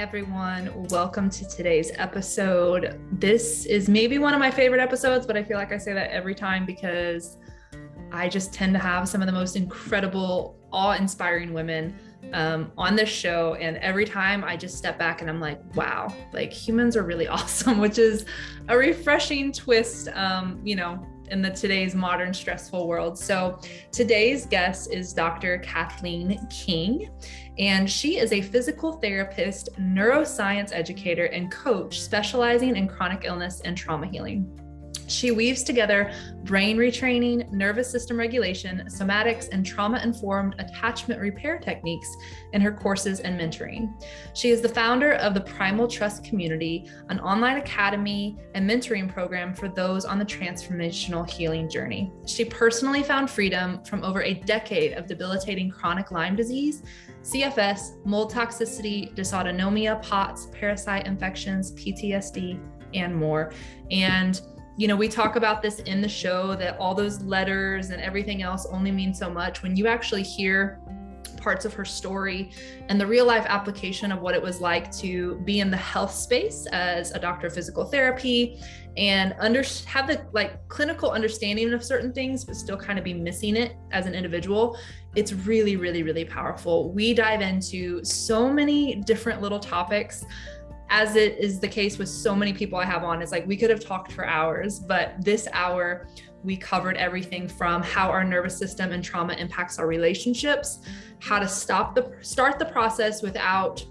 everyone. Welcome to today's episode. This is maybe one of my favorite episodes, but I feel like I say that every time because I just tend to have some of the most incredible, awe inspiring women um, on this show. And every time I just step back and I'm like, wow, like humans are really awesome, which is a refreshing twist, um, you know, in the today's modern stressful world. So today's guest is Dr. Cathleen King, and she is a physical therapist, neuroscience educator, and coach specializing in chronic illness and trauma healing. She weaves together brain retraining, nervous system regulation, somatics, and trauma informed attachment repair techniques in her courses and mentoring. She is the founder of the Primal Trust Community, an online academy and mentoring program for those on the transformational healing journey. She personally found freedom from over a decade of debilitating chronic Lyme disease. CFS, mold toxicity, dysautonomia, POTS, parasite infections, PTSD, and more. And you know, we talk about this in the show that all those letters and everything else only mean so much. When you actually hear parts of her story and the real life application of what it was like to be in the health space as a doctor of physical therapy and under have the like clinical understanding of certain things but still kind of be missing it as an individual it's really really really powerful we dive into so many different little topics as it is the case with so many people I have on, it's like we could have talked for hours, but this hour we covered everything from how our nervous system and trauma impacts our relationships, how to stop the start the process without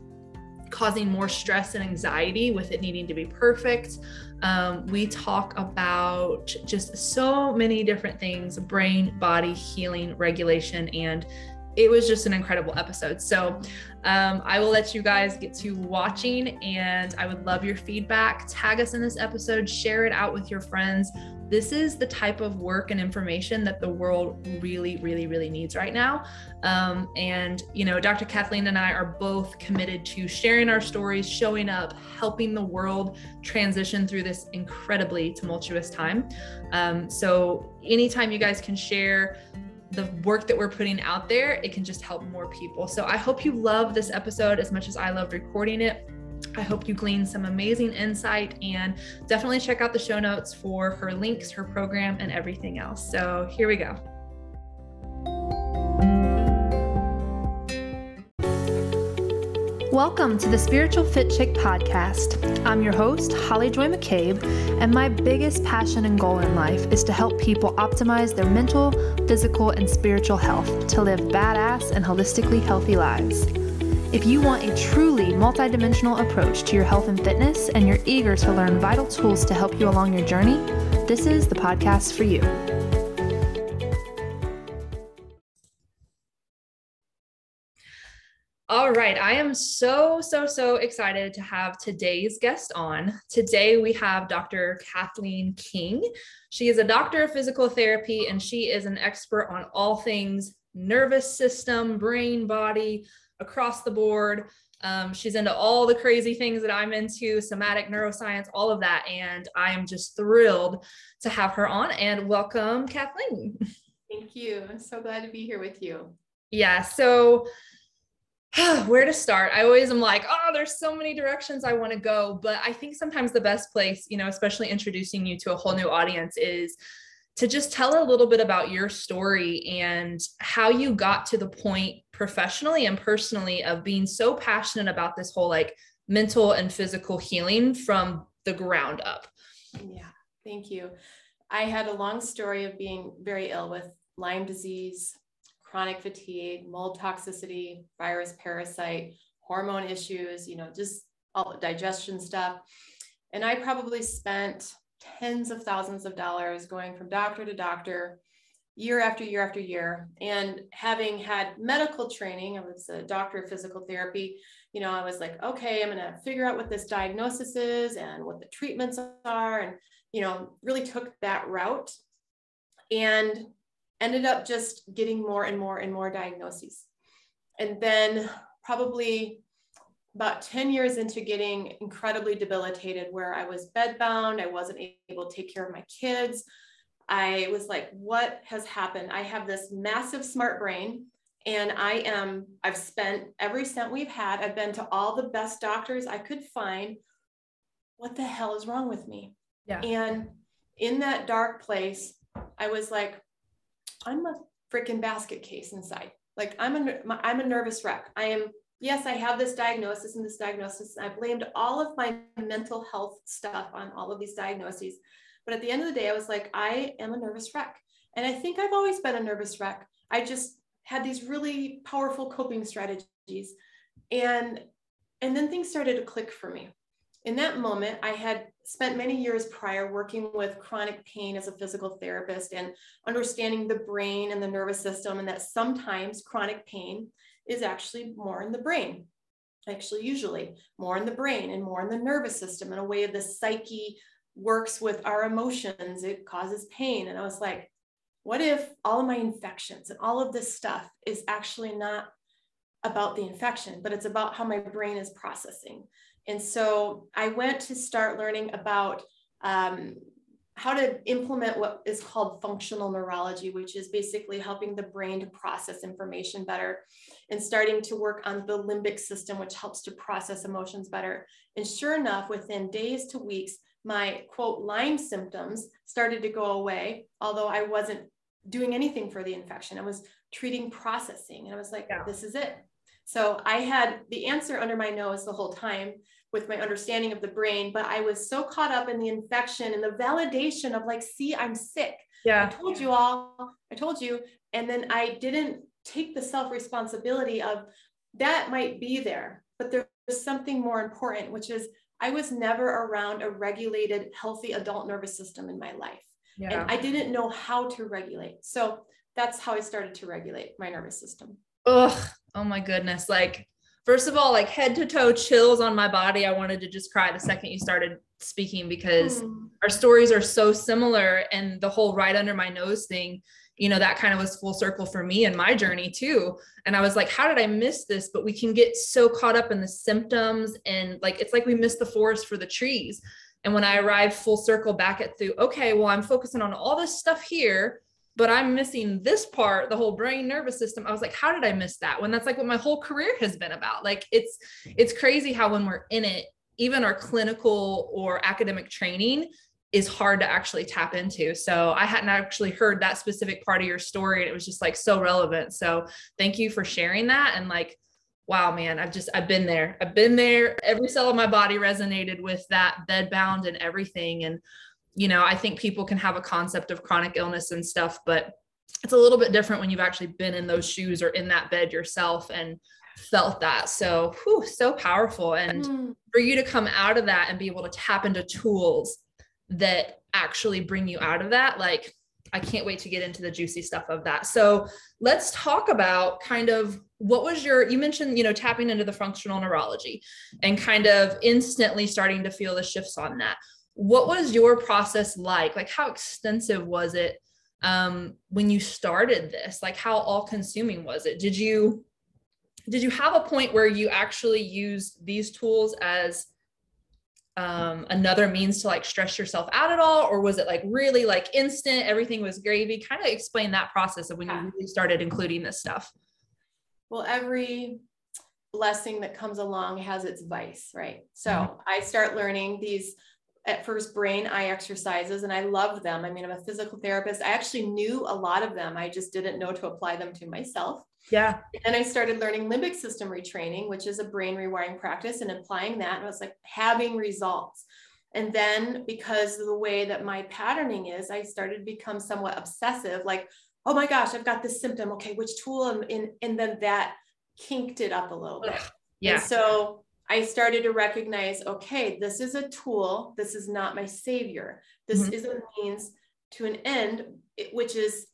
causing more stress and anxiety with it needing to be perfect. Um, we talk about just so many different things brain, body, healing, regulation, and it was just an incredible episode. So um, I will let you guys get to watching, and I would love your feedback. Tag us in this episode, share it out with your friends. This is the type of work and information that the world really, really, really needs right now. Um, and, you know, Dr. Cathleen and I are both committed to sharing our stories, showing up, helping the world transition through this incredibly tumultuous time. Um, so, anytime you guys can share, the work that we're putting out there, it can just help more people. So I hope you love this episode as much as I loved recording it. I hope you glean some amazing insight and definitely check out the show notes for her links, her program, and everything else. So here we go. Welcome to the Spiritual Fit Chick podcast. I'm your host, Holly Joy McCabe, and my biggest passion and goal in life is to help people optimize their mental, physical, and spiritual health to live badass and holistically healthy lives. If you want a truly multidimensional approach to your health and fitness, and you're eager to learn vital tools to help you along your journey, this is the podcast for you. All right. I am so, so, so excited to have today's guest on. Today we have Dr. Cathleen King. She is a doctor of physical therapy and she is an expert on all things nervous system, brain, body, across the board. Um, she's into all the crazy things that I'm into, somatic neuroscience, all of that. And I am just thrilled to have her on and welcome, Cathleen. Thank you. I'm so glad to be here with you. Yeah. So, where to start? I always am like oh there's so many directions i want to go but i think sometimes the best place you know especially introducing you to a whole new audience is to just tell a little bit about your story and how you got to the point professionally and personally of being so passionate about this whole like mental and physical healing from the ground up. Yeah thank you. I had a long story of being very ill with lyme disease chronic fatigue, mold toxicity, virus, parasite, hormone issues, you know, just all the digestion stuff. And I probably spent tens of thousands of dollars going from doctor to doctor year after year after year. And having had medical training, I was a doctor of physical therapy, you know, I was like, okay, I'm going to figure out what this diagnosis is and what the treatments are. And, you know, really took that route. And ended up just getting more and more and more diagnoses. And then probably about 10 years into getting incredibly debilitated, where I was bedbound, I wasn't able to take care of my kids. I was like, what has happened? I have this massive smart brain And I am, I've spent every cent we've had, I've been to all the best doctors I could find. What the hell is wrong with me? Yeah. And in that dark place, I was like, I'm a freaking basket case inside. Like I'm a, I'm a nervous wreck. I am, yes, I have this diagnosis and this diagnosis. And I blamed all of my mental health stuff on all of these diagnoses. But at the end of the day, I was like, I am a nervous wreck. And I think I've always been a nervous wreck. I just had these really powerful coping strategies. And and then things started to click for me. In that moment, I had spent many years prior working with chronic pain as a physical therapist and understanding the brain and the nervous system, and that sometimes chronic pain is actually more in the brain. Actually, usually more in the brain and more in the nervous system in a way the psyche works with our emotions, it causes pain. And I was like, what if all of my infections and all of this stuff is actually not about the infection, but it's about how my brain is processing? And so I went to start learning about um, how to implement what is called functional neurology, which is basically helping the brain to process information better and starting to work on the limbic system, which helps to process emotions better. And sure enough, within days to weeks, my quote Lyme symptoms started to go away, although I wasn't doing anything for the infection. I was treating processing. And I was like, yeah. this is it. So I had the answer under my nose the whole time with my understanding of the brain, but I was so caught up in the infection and the validation of like, see, I'm sick. Yeah. I told you all, I told you. And then I didn't take the self responsibility of that might be there, but there's something more important, which is I was never around a regulated, healthy adult nervous system in my life. Yeah. And I didn't know how to regulate. So that's how I started to regulate my nervous system. Ugh. Oh my goodness. Like, first of all, like head to toe chills on my body. I wanted to just cry the second you started speaking because mm. our stories are so similar. And the whole right under my nose thing, you know, that kind of was full circle for me and my journey too. And I was like, how did I miss this? But we can get so caught up in the symptoms and like, it's like we miss the forest for the trees. And when I arrived full circle back at through, okay, well, I'm focusing on all this stuff here, but I'm missing this part, the whole brain nervous system. I was like, how did I miss that? When that's like what my whole career has been about. Like it's it's crazy how when we're in it, even our clinical or academic training is hard to actually tap into. So I hadn't actually heard that specific part of your story and it was just like so relevant. So thank you for sharing that and like wow, man, I've just, I've been there. I've been there. Every cell of my body resonated with that bed bound and everything. And, you know, I think people can have a concept of chronic illness and stuff, but it's a little bit different when you've actually been in those shoes or in that bed yourself and felt that. So, whew, so powerful. And mm. for you to come out of that and be able to tap into tools that actually bring you out of that, like, I can't wait to get into the juicy stuff of that. So, let's talk about kind of what was your you mentioned you know tapping into the functional neurology and kind of instantly starting to feel the shifts on that what was your process like? Like how extensive was it um when you started this? Like how all consuming was it? Did you did you have a point where you actually used these tools as um, another means to like stress yourself out at all? Or was it like really like instant everything was gravy? Kind of explain that process of when you really started including this stuff. Well, every blessing that comes along has its vice, right? So mm-hmm. I start learning these at first brain eye exercises and I love them. I mean, I'm a physical therapist. I actually knew a lot of them. I just didn't know to apply them to myself. Yeah. And I started learning limbic system retraining, which is a brain rewiring practice, and applying that. And I was like having results. And then because of the way that my patterning is, I started to become somewhat obsessive, like, oh my gosh, I've got this symptom. Okay, which tool? And, and, and then that kinked it up a little bit. Yeah. And so I started to recognize, okay, this is a tool. This is not my savior. This mm-hmm. is a means to an end, which is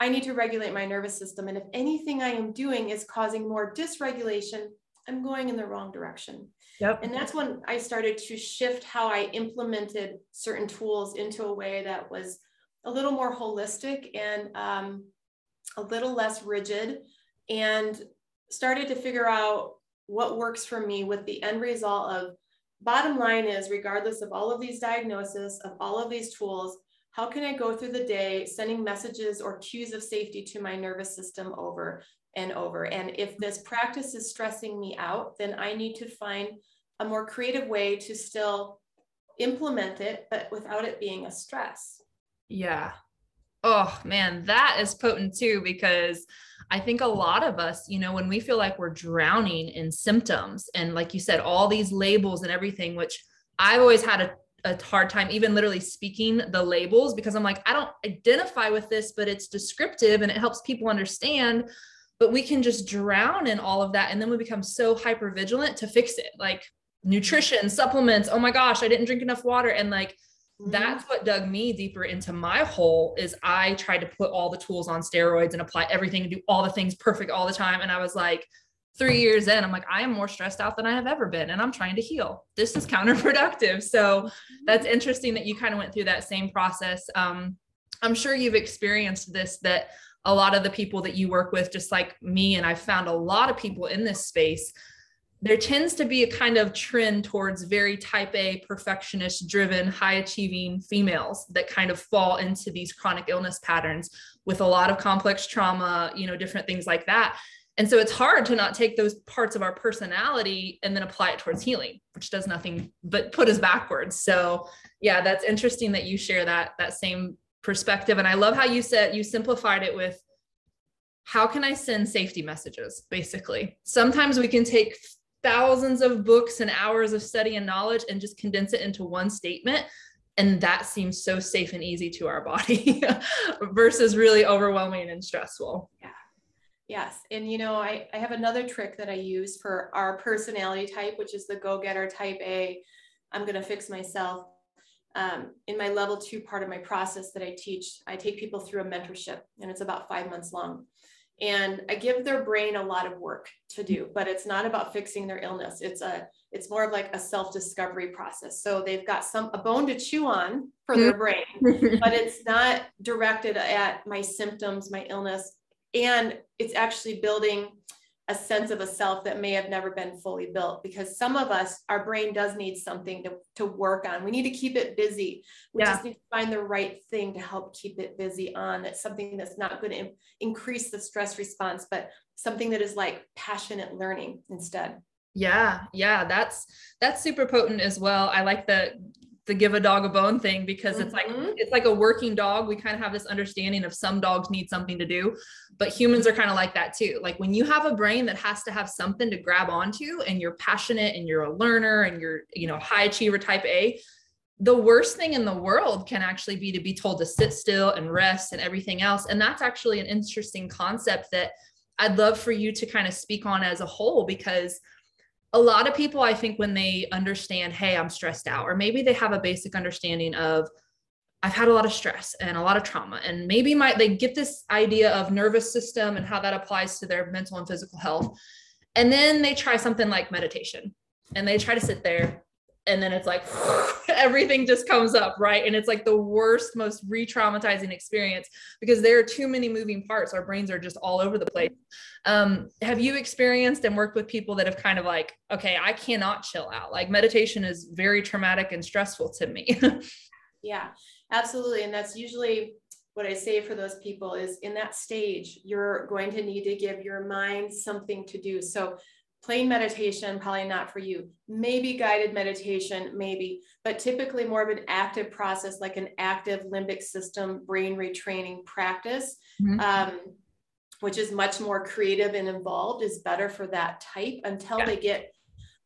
I need to regulate my nervous system. And if anything I am doing is causing more dysregulation, I'm going in the wrong direction. Yep. And that's when I started to shift how I implemented certain tools into a way that was a little more holistic and um, a little less rigid and started to figure out what works for me with the end result of bottom line is regardless of all of these diagnoses of all of these tools how can I go through the day sending messages or cues of safety to my nervous system over and over? And if this practice is stressing me out, then I need to find a more creative way to still implement it, but without it being a stress. Yeah. Oh man, that is potent too, because I think a lot of us, you know, when we feel like we're drowning in symptoms and like you said, all these labels and everything, which I've always had a a hard time even literally speaking the labels because I'm like, I don't identify with this, but it's descriptive and it helps people understand. But we can just drown in all of that. And then we become so hyper vigilant to fix it. Like nutrition, supplements. Oh my gosh, I didn't drink enough water. And like, mm-hmm. That's what dug me deeper into my hole is I tried to put all the tools on steroids and apply everything and do all the things perfect all the time. And I was like, three years in, I'm like, I am more stressed out than I have ever been, and I'm trying to heal. This is counterproductive. So that's interesting that you kind of went through that same process. Um, I'm sure you've experienced this that a lot of the people that you work with, just like me, and I've found a lot of people in this space, there tends to be a kind of trend towards very type A, perfectionist driven, high achieving females that kind of fall into these chronic illness patterns with a lot of complex trauma, you know, different things like that. And so it's hard to not take those parts of our personality and then apply it towards healing, which does nothing but put us backwards. So yeah, that's interesting that you share that that same perspective. And I love how you said you simplified it with how can I send safety messages, basically. Sometimes we can take thousands of books and hours of study and knowledge and just condense it into one statement and that seems so safe and easy to our body versus really overwhelming and stressful yeah Yes. And you know, I, I have another trick that I use for our personality type, which is the go-getter type A. I'm going to fix myself. Um, in my level two part of my process that I teach, I take people through a mentorship and it's about five months long. And I give their brain a lot of work to do, but it's not about fixing their illness. It's a it's more of like a self-discovery process. So they've got some a bone to chew on for their mm-hmm. brain, but it's not directed at my symptoms, my illness and it's actually building a sense of a self that may have never been fully built because some of us our brain does need something to, to work on. We need to keep it busy. We yeah. just need to find the right thing to help keep it busy on. That's something that's not going to increase the stress response but something that is like passionate learning instead. Yeah yeah that's that's super potent as well. I like the the give a dog a bone thing because mm-hmm. it's like mm-hmm. it's like a working dog we kind of have this understanding of some dogs need something to do but humans are kind of like that too like when you have a brain that has to have something to grab onto and you're passionate and you're a learner and you're you know high achiever type a the worst thing in the world can actually be to be told to sit still and rest and everything else and that's actually an interesting concept that i'd love for you to kind of speak on as a whole because a lot of people, I think, when they understand, hey, I'm stressed out, or maybe they have a basic understanding of, I've had a lot of stress and a lot of trauma, and maybe my they get this idea of nervous system and how that applies to their mental and physical health, and then they try something like meditation, and they try to sit there and then it's like everything just comes up right? And it's like the worst most re-traumatizing experience because there are too many moving parts. Our brains are just all over the place. Um, have you experienced and worked with people that have kind of like okay i cannot chill out. Like meditation is very traumatic and stressful to me. Yeah absolutely. And that's usually what I say for those people is in that stage, you're going to need to give your mind something to do. So plain meditation probably not for you maybe guided meditation maybe but typically more of an active process like an active limbic system brain retraining practice mm-hmm. um, which is much more creative and involved is better for that type until yeah. they get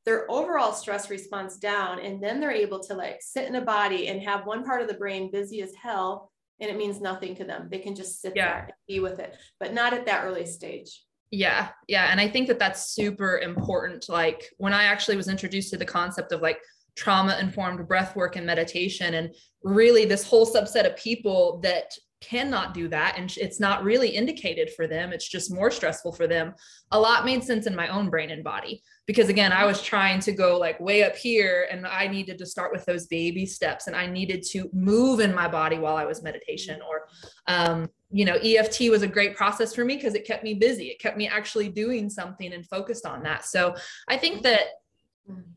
their overall stress response down and then they're able to like sit in a body and have one part of the brain busy as hell and it means nothing to them they can just sit yeah. there and be with it but not at that early stage yeah, yeah. And I think that that's super important. Like when I actually was introduced to the concept of like trauma informed breath work and meditation, and really this whole subset of people that cannot do that and it's not really indicated for them it's just more stressful for them a lot made sense in my own brain and body because again i was trying to go like way up here and i needed to start with those baby steps and i needed to move in my body while i was meditation or um, you know, EFT was a great process for me because it kept me busy. It kept me actually doing something and focused on that. So I think that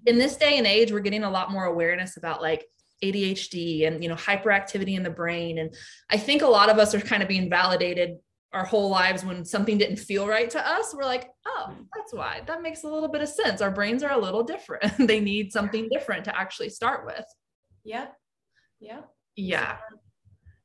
in this day and age, we're getting a lot more awareness about like ADHD and you know hyperactivity in the brain and I think a lot of us are kind of being validated our whole lives when something didn't feel right to us we're like oh that's why that makes a little bit of sense our brains are a little different they need something different to actually start with yeah yeah yeah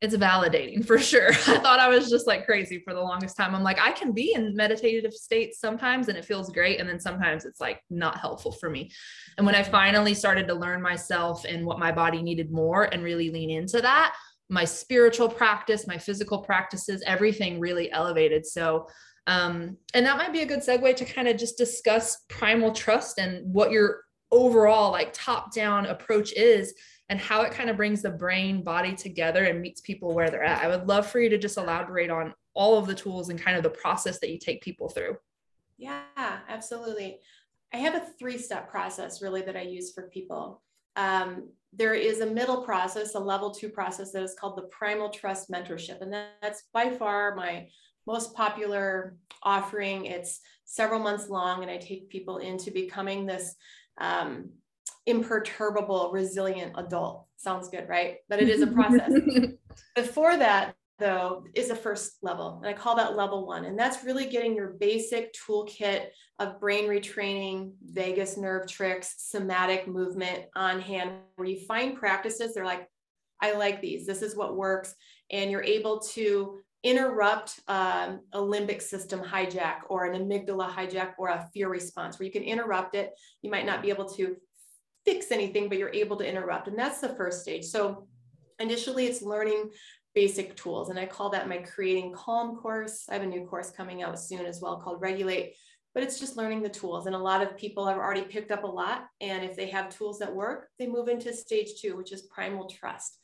it's validating for sure. I thought I was just like crazy for the longest time. I'm like, I can be in meditative states sometimes and it feels great. And then sometimes it's like not helpful for me. And when I finally started to learn myself and what my body needed more and really lean into that, my spiritual practice, my physical practices, everything really elevated. So, um, and that might be a good segue to kind of just discuss primal trust and what your overall like top down approach is and how it kind of brings the brain body together and meets people where they're at. I would love for you to just elaborate on all of the tools and kind of the process that you take people through. Yeah, absolutely. I have a three step process really that I use for people. Um, there is a middle process, a level two process that is called the Primal Trust Mentorship. And that's by far my most popular offering. It's several months long, and I take people into becoming this um, imperturbable, resilient adult. Sounds good, right? But it is a process. Before that, though, is a first level. And I call that level one. And that's really getting your basic toolkit of brain retraining, vagus nerve tricks, somatic movement on hand, where you find practices. They're like, I like these. This is what works. And you're able to interrupt um, a limbic system hijack or an amygdala hijack or a fear response where you can interrupt it. You might not be able to fix anything, but you're able to interrupt. And that's the first stage. So initially it's learning basic tools. And I call that my creating calm course. I have a new course coming out soon as well called regulate, but it's just learning the tools. And a lot of people have already picked up a lot. And if they have tools that work, they move into stage two, which is primal trust.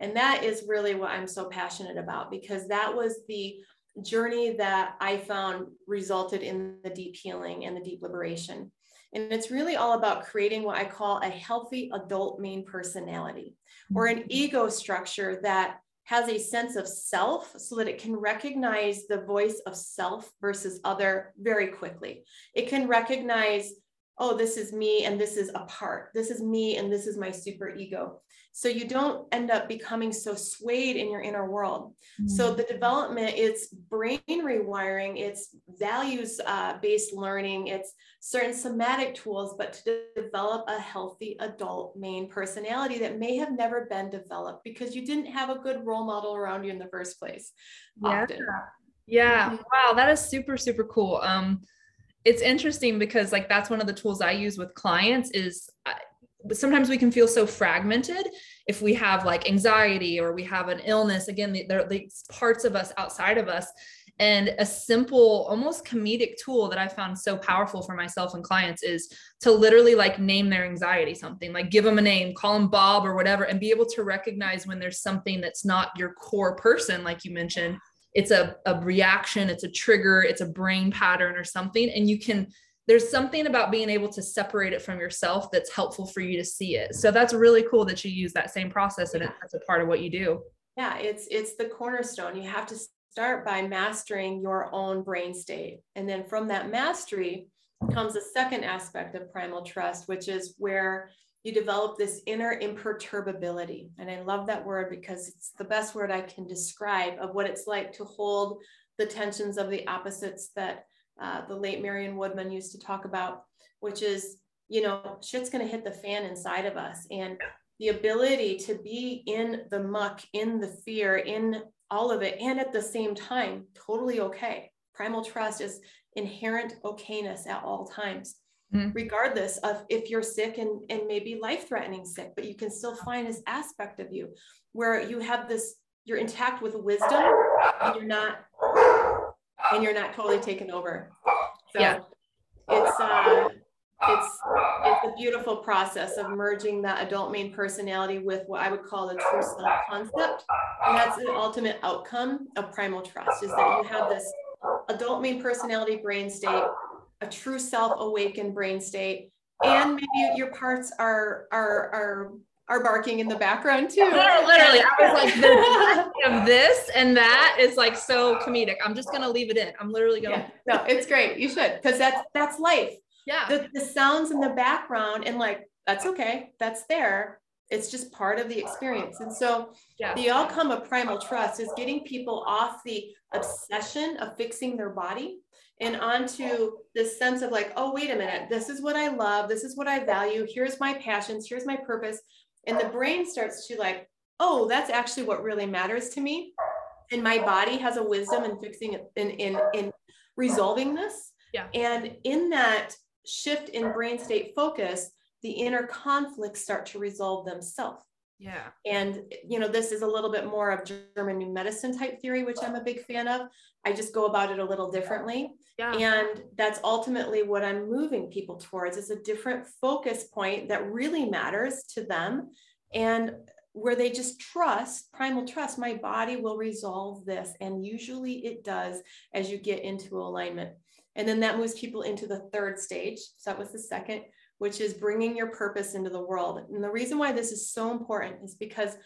And that is really what I'm so passionate about because that was the journey that I found resulted in the deep healing and the deep liberation. And it's really all about creating what I call a healthy adult main personality or an ego structure that has a sense of self so that it can recognize the voice of self versus other very quickly. It can recognize, oh, this is me and this is a part. This is me and this is my super ego so you don't end up becoming so swayed in your inner world mm-hmm. so the development it's brain rewiring it's values uh, based learning it's certain somatic tools but to develop a healthy adult main personality that may have never been developed because you didn't have a good role model around you in the first place yeah often. yeah mm-hmm. wow that is super super cool um it's interesting because like that's one of the tools i use with clients is but sometimes we can feel so fragmented if we have like anxiety or we have an illness. Again there are these parts of us outside of us. And a simple almost comedic tool that i found so powerful for myself and clients is to literally like name their anxiety something like give them a name call them bob or whatever and be able to recognize when there's something that's not your core person like you mentioned it's a, a reaction it's a trigger it's a brain pattern or something and you can there's something about being able to separate it from yourself that's helpful for you to see it. So that's really cool that you use that same process and that's a part of what you do. Yeah, it's it's the cornerstone. You have to start by mastering your own brain state. And then from that mastery comes a second aspect of primal trust, which is where you develop this inner imperturbability. And I love that word because it's the best word I can describe of what it's like to hold the tensions of the opposites that uh, the late Marion Woodman used to talk about, which is, you know, shit's going to hit the fan inside of us. And the ability to be in the muck, in the fear, in all of it, and at the same time, totally okay. Primal trust is inherent okayness at all times, mm-hmm. regardless of if you're sick and, and maybe life threatening sick, but you can still find this aspect of you where you have this, you're intact with wisdom and you're not and you're not totally taken over. So yeah. it's uh it's it's a beautiful process of merging that adult main personality with what I would call the true self concept. And that's the ultimate outcome of primal trust is that you have this adult main personality brain state, a true self awakened brain state, and maybe your parts are are are are barking in the background too. Literally, I was like, the of this and that is like so comedic. I'm just gonna leave it in. I'm literally gonna. Yeah. No, it's great. You should, because that's that's life. Yeah. The, the sounds in the background and like that's okay. That's there. it's just part of the experience. And so yeah. the outcome of primal trust is getting people off the obsession of fixing their body and onto this sense of like, oh, wait a minute, this is what I love, this is what I value, here's my passions, here's my purpose. And the brain starts to like, oh, that's actually what really matters to me. And my body has a wisdom in fixing it in in in resolving this. Yeah. And in that shift in brain state focus, the inner conflicts start to resolve themselves. Yeah. And, you know, this is a little bit more of German new medicine type theory, which I'm a big fan of. I just go about it a little differently. Yeah. And that's ultimately what I'm moving people towards is a different focus point that really matters to them. And where they just trust, primal trust, my body will resolve this. And usually it does as you get into alignment. And then that moves people into the third stage. So that was the second, which is bringing your purpose into the world. And the reason why this is so important is because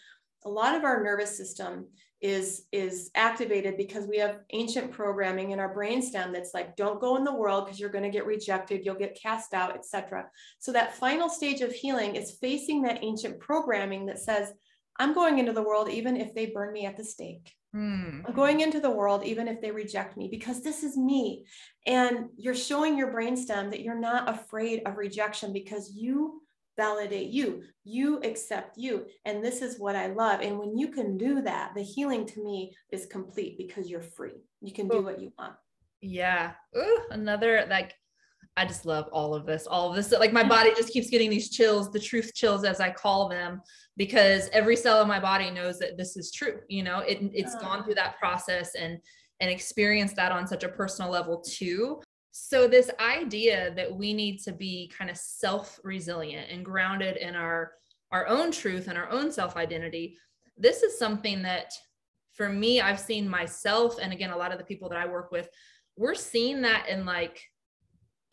a lot of our nervous system is is activated because we have ancient programming in our brainstem that's like don't go in the world because you're going to get rejected you'll get cast out etc so that final stage of healing is facing that ancient programming that says i'm going into the world even if they burn me at the stake Hmm. I'm going into the world even if they reject me because this is me. And you're showing your brainstem that you're not afraid of rejection because you validate you, you accept you. And this is what I love. And when you can do that, the healing to me is complete because you're free. You can do what you want. Yeah. Ooh, another like I just love all of this, all of this. Like my body just keeps getting these chills, the truth chills, as I call them, because every cell in my body knows that this is true. You know, it, it's gone ah. through that process and and experienced that on such a personal level too. So this idea that we need to be kind of self-resilient and grounded in our our own truth and our own self-identity, this is something that for me, I've seen myself, and again, a lot of the people that I work with, we're seeing that in like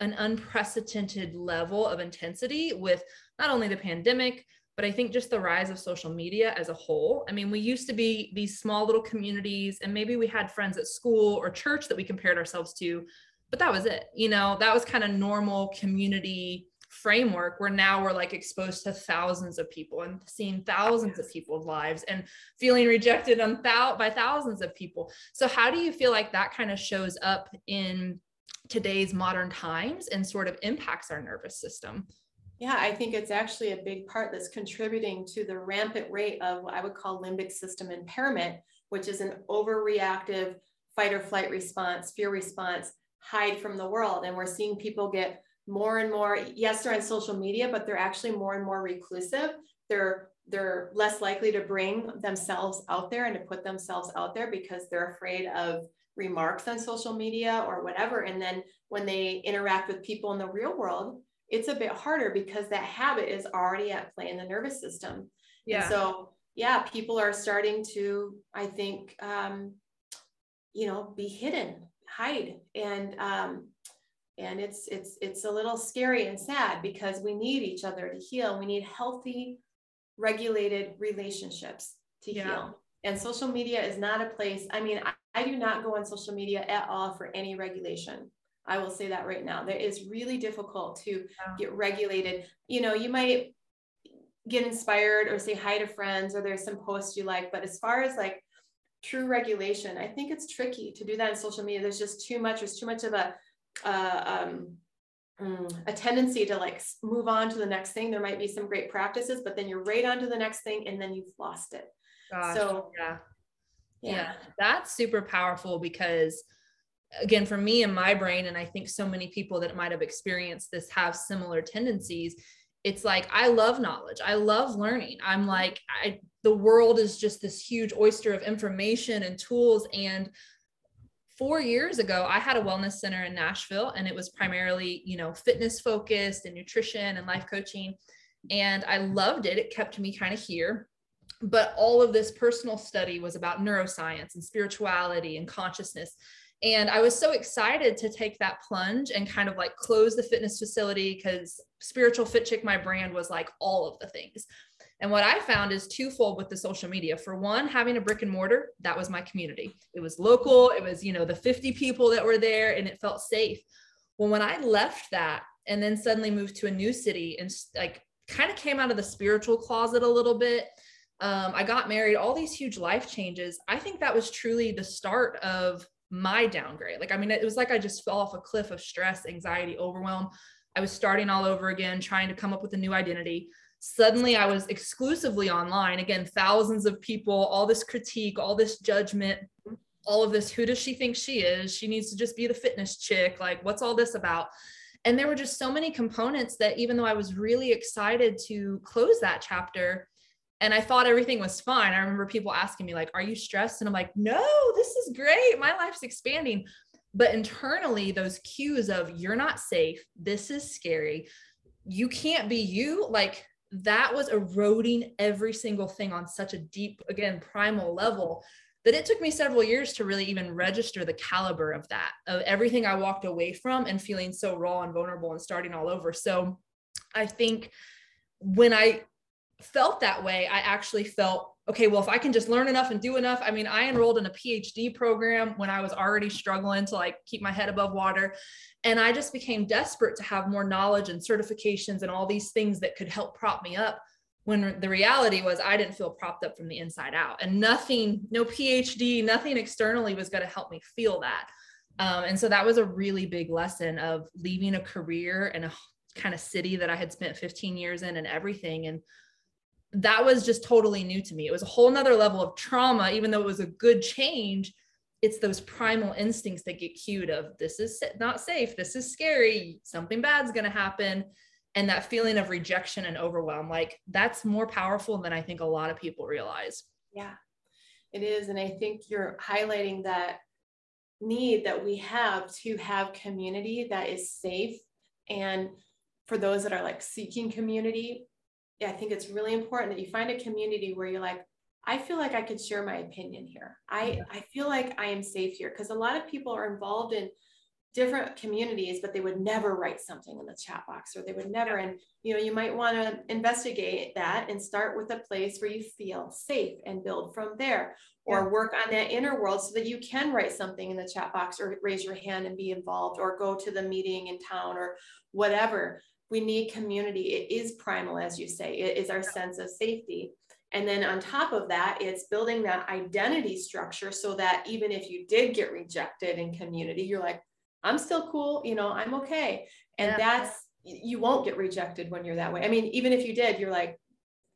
an unprecedented level of intensity with not only the pandemic, but I think just the rise of social media as a whole. I mean, we used to be these small little communities, and maybe we had friends at school or church that we compared ourselves to, but that was it. You know, that was kind of normal community framework where now we're like exposed to thousands of people and seeing thousands of people's lives and feeling rejected on thou- by thousands of people. So how do you feel like that kind of shows up in today's modern times and sort of impacts our nervous system. Yeah, I think it's actually a big part that's contributing to the rampant rate of what I would call limbic system impairment, which is an overreactive fight or flight response, fear response, hide from the world. And we're seeing people get more and more, yes, they're on social media, but they're actually more and more reclusive. They're they're less likely to bring themselves out there and to put themselves out there because they're afraid of remarks on social media or whatever. And then when they interact with people in the real world, it's a bit harder because that habit is already at play in the nervous system. Yeah. And so, yeah, people are starting to, I think, um, you know, be hidden, hide, and um, and it's it's it's a little scary and sad because we need each other to heal. We need healthy, regulated relationships to yeah. heal. And social media is not a place. I mean, I, I do not go on social media at all for any regulation. I will say that right now. That is really difficult to yeah. get regulated. You know, you might get inspired or say hi to friends or there's some posts you like, but as far as like true regulation, I think it's tricky to do that in social media. There's just too much. There's too much of a uh, um, mm, a tendency to like move on to the next thing. There might be some great practices, but then you're right on to the next thing and then you've lost it. Gosh, so yeah yeah. yeah that's super powerful because again for me and my brain and i think so many people that might have experienced this have similar tendencies it's like i love knowledge i love learning i'm like i the world is just this huge oyster of information and tools. And four years ago i had a wellness center in nashville and it was primarily you know fitness focused and nutrition and life coaching. And i loved it. It kept me kind of here. But all of this personal study was about neuroscience and spirituality and consciousness. And i was so excited to take that plunge and kind of like close the fitness facility because spiritual fit chick my brand was like all of the things and what i found is twofold with the social media for one having a brick and mortar that was my community it was local it was you know the 50 people that were there and it felt safe well when i left that and then suddenly moved to a new city and like kind of came out of the spiritual closet a little bit. Um, I got married, all these huge life changes. I think that was truly the start of my downgrade. Like, I mean, it was like I just fell off a cliff of stress, anxiety, overwhelm. I was starting all over again, trying to come up with a new identity. Suddenly, I was exclusively online. Again, thousands of people, all this critique, all this judgment, all of this. Who does she think she is? She needs to just be the fitness chick. Like, what's all this about? And there were just so many components that even though I was really excited to close that chapter, and I thought everything was fine. I remember people asking me, like, are you stressed? And I'm like, no, this is great. My life's expanding. But internally, those cues of you're not safe, this is scary, you can't be you, like that was eroding every single thing on such a deep, again, primal level that it took me several years to really even register the caliber of that, of everything I walked away from and feeling so raw and vulnerable and starting all over. So I think when I felt that way, I actually felt okay, well, if I can just learn enough and do enough. I mean, I enrolled in a PhD program when I was already struggling to like keep my head above water. And I just became desperate to have more knowledge and certifications and all these things that could help prop me up. When the reality was, I didn't feel propped up from the inside out, and nothing, no PhD, nothing externally was going to help me feel that. Um, and so that was a really big lesson of leaving a career and a kind of city that I had spent 15 years in and everything. And that was just totally new to me. It was a whole nother level of trauma, even though it was a good change. It's those primal instincts that get cued of this is not safe, this is scary, something bad's to happen. And that feeling of rejection and overwhelm, like that's more powerful than I think a lot of people realize. Yeah, it is. And I think you're highlighting that need that we have to have community that is safe. And for those that are like seeking community, I think it's really important that you find a community where you're like, I feel like I could share my opinion here. I, I feel like I am safe here because a lot of people are involved in different communities, but they would never write something in the chat box or they would never. And, you know, you might want to investigate that and start with a place where you feel safe and build from there or yeah. work on that inner world so that you can write something in the chat box or raise your hand and be involved or go to the meeting in town or whatever we need community. It is primal, as you say, it is our sense of safety. And then on top of that, it's building that identity structure so that even if you did get rejected in community, you're like, I'm still cool, you know, I'm okay. And yeah. that's, you won't get rejected when you're that way. I mean, even if you did, you're like,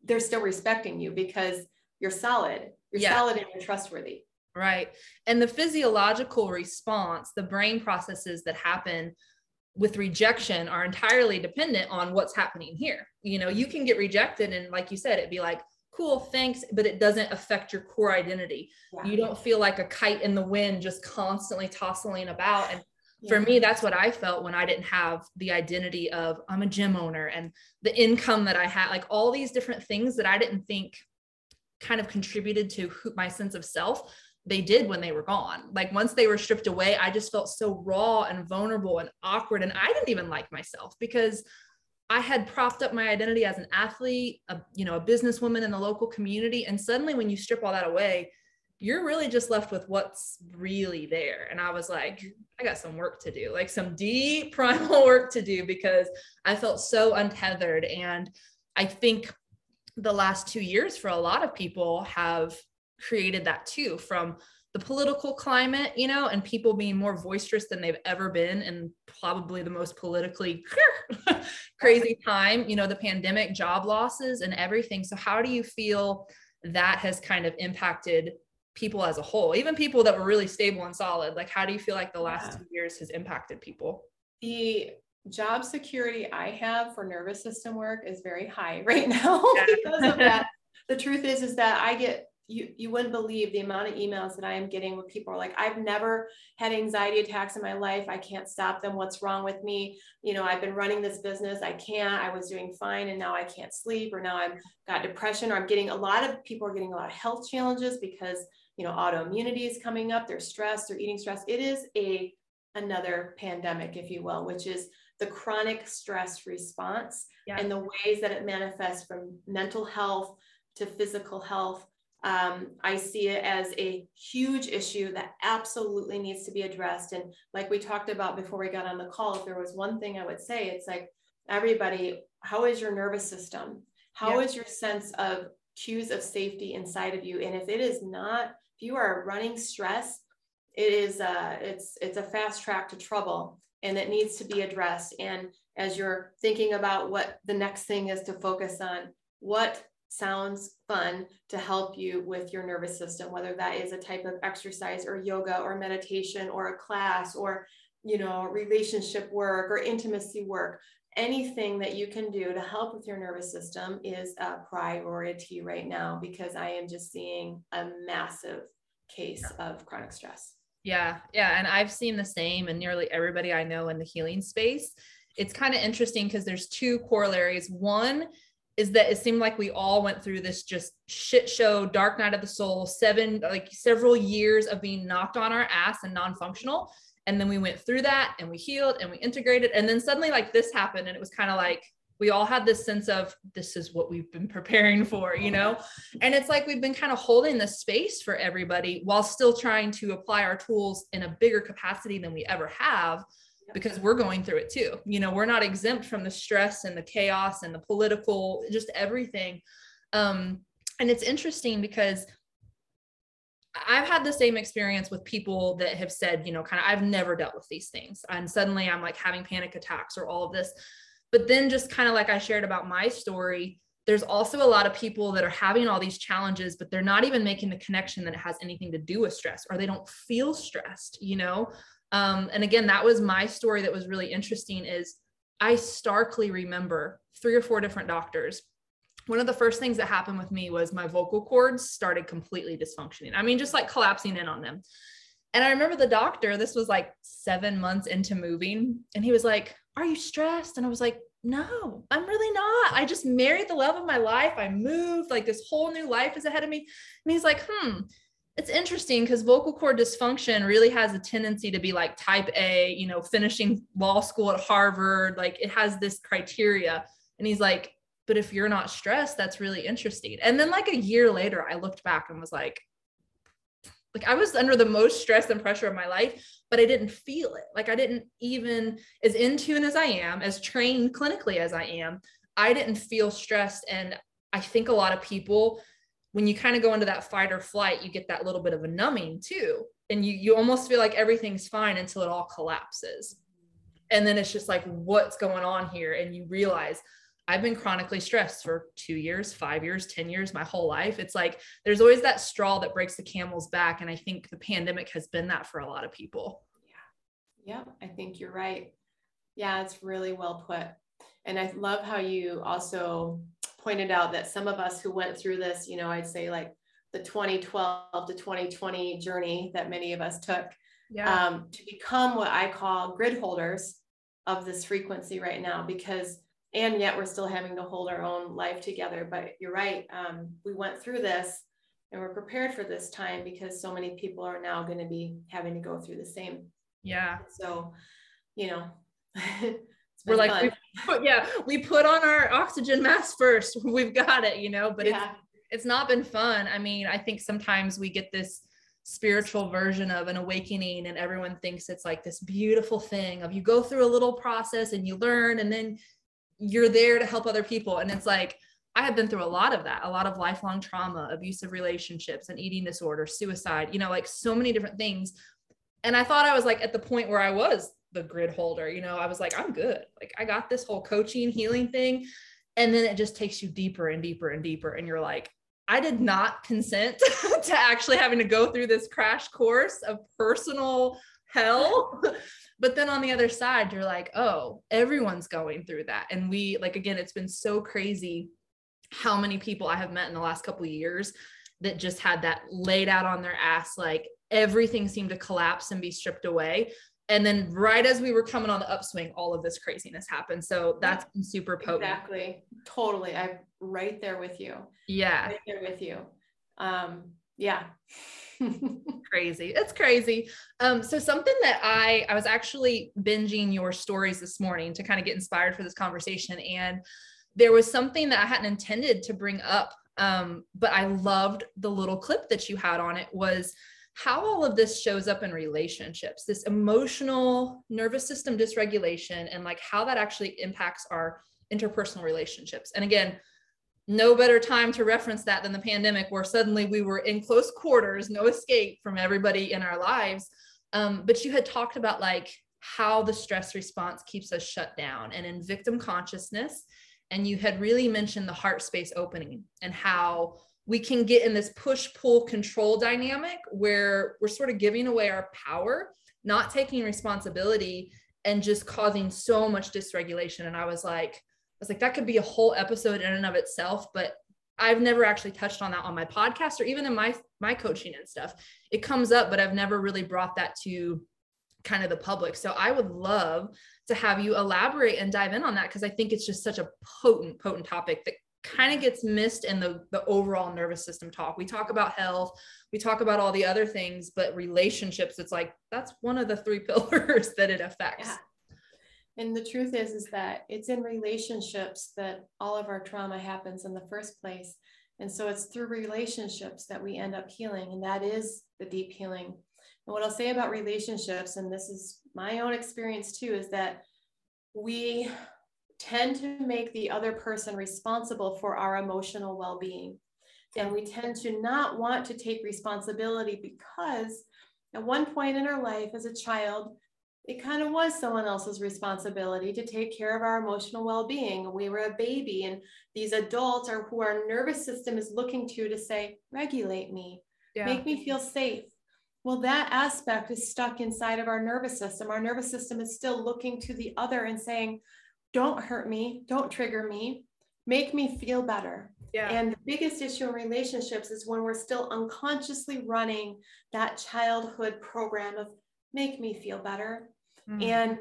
they're still respecting you because you're solid, you're yeah. solid and you're trustworthy. Right. And the physiological response, the brain processes that happen with rejection are entirely dependent on what's happening here. You know, you can get rejected and like you said, it'd be like, cool, thanks, but it doesn't affect your core identity. Yeah. You don't feel like a kite in the wind just constantly tossing about. And yeah. for me, that's what I felt when I didn't have the identity of I'm a gym owner and the income that I had, like all these different things that I didn't think kind of contributed to my sense of self they did when they were gone. Like once they were stripped away, I just felt so raw and vulnerable and awkward. And I didn't even like myself because I had propped up my identity as an athlete, a, you know, a businesswoman in the local community. And suddenly when you strip all that away, you're really just left with what's really there. And I was like, I got some work to do, like some deep primal work to do because I felt so untethered. And I think the last two years for a lot of people have created that too from the political climate, you know, and people being more boisterous than they've ever been and probably the most politically crazy time, you know, the pandemic, job losses and everything. So how do you feel that has kind of impacted people as a whole, even people that were really stable and solid? Like how do you feel like the last yeah. two years has impacted people? The job security I have for nervous system work is very high right now because of that. The truth is, is that I get you you wouldn't believe the amount of emails that I am getting with people are like, I've never had anxiety attacks in my life. I can't stop them. What's wrong with me? You know, I've been running this business. I can't. I was doing fine and now I can't sleep, or now I've got depression, or I'm getting a lot of people are getting a lot of health challenges because you know autoimmunity is coming up. They're stressed, they're eating stress. It is a another pandemic, if you will, which is the chronic stress response yeah. and the ways that it manifests from mental health to physical health um, I see it as a huge issue that absolutely needs to be addressed. And like we talked about before we got on the call, if there was one thing I would say, it's like everybody, how is your nervous system? How yeah. is your sense of cues of safety inside of you? And if it is not, if you are running stress, it is uh, it's it's a fast track to trouble and it needs to be addressed. And as you're thinking about what the next thing is to focus on, what sounds fun to help you with your nervous system, whether that is a type of exercise or yoga or meditation or a class or you know relationship work or intimacy work. Anything that you can do to help with your nervous system is a priority right now because i am just seeing a massive case of chronic stress. Yeah yeah and i've seen the same and nearly everybody i know in the healing space. It's kind of interesting because there's two corollaries. One is that it seemed like we all went through this just shit show, dark night of the soul, seven, like several years of being knocked on our ass and non functional. And then we went through that and we healed and we integrated. And then suddenly, like this happened. And it was kind of like, we all had this sense of this is what we've been preparing for, you know? And it's like we've been kind of holding the space for everybody while still trying to apply our tools in a bigger capacity than we ever have because we're going through it too. You know, we're not exempt from the stress and the chaos and the political, just everything. Um, and it's interesting because I've had the same experience with people that have said, you know, kind of, I've never dealt with these things. And suddenly I'm like having panic attacks or all of this. But then, just kind of like I shared about my story, there's also a lot of people that are having all these challenges, but they're not even making the connection that it has anything to do with stress or they don't feel stressed, you know? Um, and again, that was my story that was really interesting is I starkly remember three or four different doctors. One of the first things that happened with me was my vocal cords started completely dysfunctioning. I mean, just like collapsing in on them. And I remember the doctor, this was like seven months into moving, and he was like, Are you stressed? And I was like, No, I'm really not. I just married the love of my life. I moved, like this whole new life is ahead of me. And he's like, Hmm, it's interesting because vocal cord dysfunction really has a tendency to be like type A, you know, finishing law school at Harvard. Like it has this criteria. And he's like, but if you're not stressed, that's really interesting. And then like a year later, I looked back and was like, like I was under the most stress and pressure of my life, but I didn't feel it. Like I didn't even as in tune as I am, as trained clinically as I am, I didn't feel stressed. And I think a lot of people when you kind of go into that fight or flight, you get that little bit of a numbing too. And you you almost feel like everything's fine until it all collapses. And then it's just like, what's going on here? And you realize I've been chronically stressed for two years, five years, 10 years, my whole life. It's like there's always that straw that breaks the camel's back. And I think the pandemic has been that for a lot of people. Yeah. Yeah, I think you're right. Yeah, it's really well put. And I love how you also pointed out that some of us who went through this, you know, I'd say like the 2012 to 2020 journey that many of us took yeah. um, to become what I call grid holders of this frequency right now, because, and yet we're still having to hold our own life together. But you're right. Um, we went through this and we're prepared for this time because so many people are now going to be having to go through the same. Yeah. So, you know, we're like put, yeah we put on our oxygen mask first. We've got it you know but yeah. it's it's not been fun. I mean i think sometimes we get this spiritual version of an awakening and everyone thinks it's like this beautiful thing of you go through a little process and you learn and then you're there to help other people. And it's like i have been through a lot of that a lot of lifelong trauma abusive relationships and eating disorder suicide you know like so many different things. And i thought i was like at the point where i was the grid holder. You know, I was like, I'm good. Like I got this whole coaching healing thing. And then it just takes you deeper and deeper and deeper. And you're like, I did not consent to actually having to go through this crash course of personal hell. but then on the other side, you're like, oh, everyone's going through that. And we, like, again, it's been so crazy how many people I have met in the last couple of years that just had that laid out on their ass, like everything seemed to collapse and be stripped away and then right as we were coming on the upswing all of this craziness happened. So that's been super potent. Exactly. Totally. I'm right there with you. Yeah. Right there with you. Um yeah. Crazy. It's crazy. Um so something that i i was actually binging your stories this morning to kind of get inspired for this conversation and there was something that i hadn't intended to bring up um but i loved the little clip that you had on it was how all of this shows up in relationships, this emotional nervous system dysregulation, and like how that actually impacts our interpersonal relationships. And again, no better time to reference that than the pandemic, where suddenly we were in close quarters, no escape from everybody in our lives. Um, but you had talked about like how the stress response keeps us shut down and in victim consciousness. And you had really mentioned the heart space opening and how we can get in this push pull control dynamic where we're sort of giving away our power, not taking responsibility, and just causing so much dysregulation. And I was like, I was like, that could be a whole episode in and of itself, but I've never actually touched on that on my podcast or even in my my coaching and stuff. It comes up, but I've never really brought that to kind of the public. So I would love to have you elaborate and dive in on that because I think it's just such a potent, potent topic that kind of gets missed in the the overall nervous system talk. We talk about health, we talk about all the other things, but relationships, it's like that's one of the three pillars that it affects. Yeah. And the truth is, is that it's in relationships that all of our trauma happens in the first place. And so it's through relationships that we end up healing. And that is the deep healing. And what I'll say about relationships, and this is my own experience too, is that we tend to make the other person responsible for our emotional well being. And we tend to not want to take responsibility because at one point in our life as a child, it kind of was someone else's responsibility to take care of our emotional well-being we were a baby and these adults are who our nervous system is looking to to say regulate me yeah. make me feel safe well that aspect is stuck inside of our nervous system our nervous system is still looking to the other and saying don't hurt me don't trigger me make me feel better yeah. And the biggest issue in relationships is when we're still unconsciously running that childhood program of make me feel better, Mm. And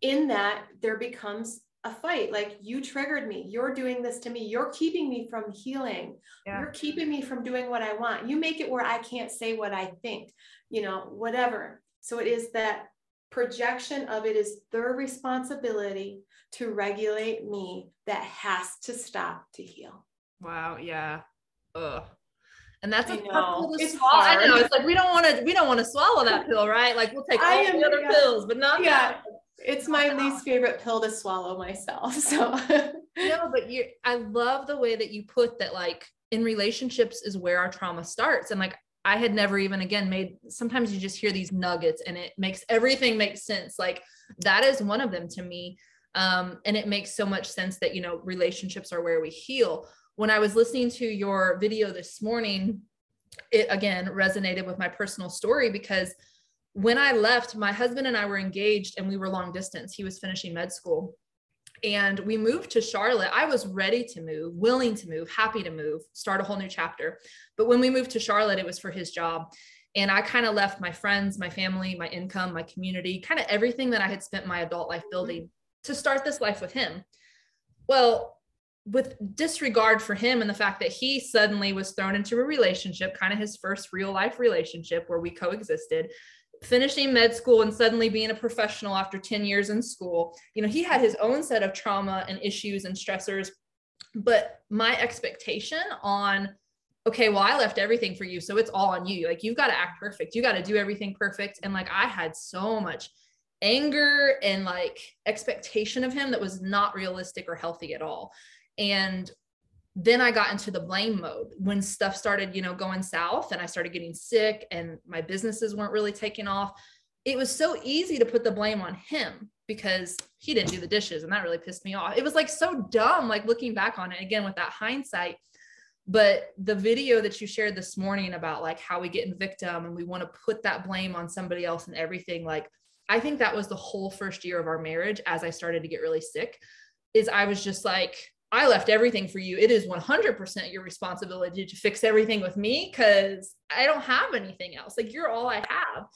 in that, there becomes a fight. Like, you triggered me. You're doing this to me. You're keeping me from healing. Yeah. You're keeping me from doing what I want. You make it where I can't say what I think, you know, whatever. So it is that projection of it is their responsibility to regulate me that has to stop to heal. Wow. Yeah. Ugh and that's a tough pill to swallow. Hard. I know it's like we don't want to we don't want to swallow that pill, right? Like we'll take all am, the other yeah. Uh, pills, but not yeah. That. It's my least favorite pill to swallow myself. So no, but you I love the way that you put that like in relationships is where our trauma starts. And like I had never even again made sometimes you just hear these nuggets and it makes everything make sense. Like that is one of them to me. Um, and it makes so much sense that you know relationships are where we heal when I was listening to your video this morning, it again resonated with my personal story because when I left, my husband and I were engaged and we were long distance. He was finishing med school. And we moved to Charlotte. I was ready to move, willing to move, happy to move, start a whole new chapter. But when we moved to Charlotte, it was for his job. And I kind of left my friends, my family, my income, my community, kind of everything that I had spent my adult life building to start this life with him. Well, with disregard for him and the fact that he suddenly was thrown into a relationship, kind of his first real life relationship where we coexisted, finishing med school and suddenly being a professional after 10 years in school. You know, he had his own set of trauma and issues and stressors. But my expectation on, okay, well, I left everything for you. So it's all on you. Like, you've got to act perfect. You got to do everything perfect. And like, I had so much anger and like expectation of him that was not realistic or healthy at all. And then I got into the blame mode when stuff started, you know, going south and I started getting sick and my businesses weren't really taking off. It was so easy to put the blame on him because he didn't do the dishes and that really pissed me off. It was like so dumb, like looking back on it again with that hindsight. But the video that you shared this morning about like how we get in victim and we want to put that blame on somebody else and everything, like I think that was the whole first year of our marriage as I started to get really sick. Is I was just like, I left everything for you. It is 100% your responsibility to fix everything with me because I don't have anything else. Like, you're all I have.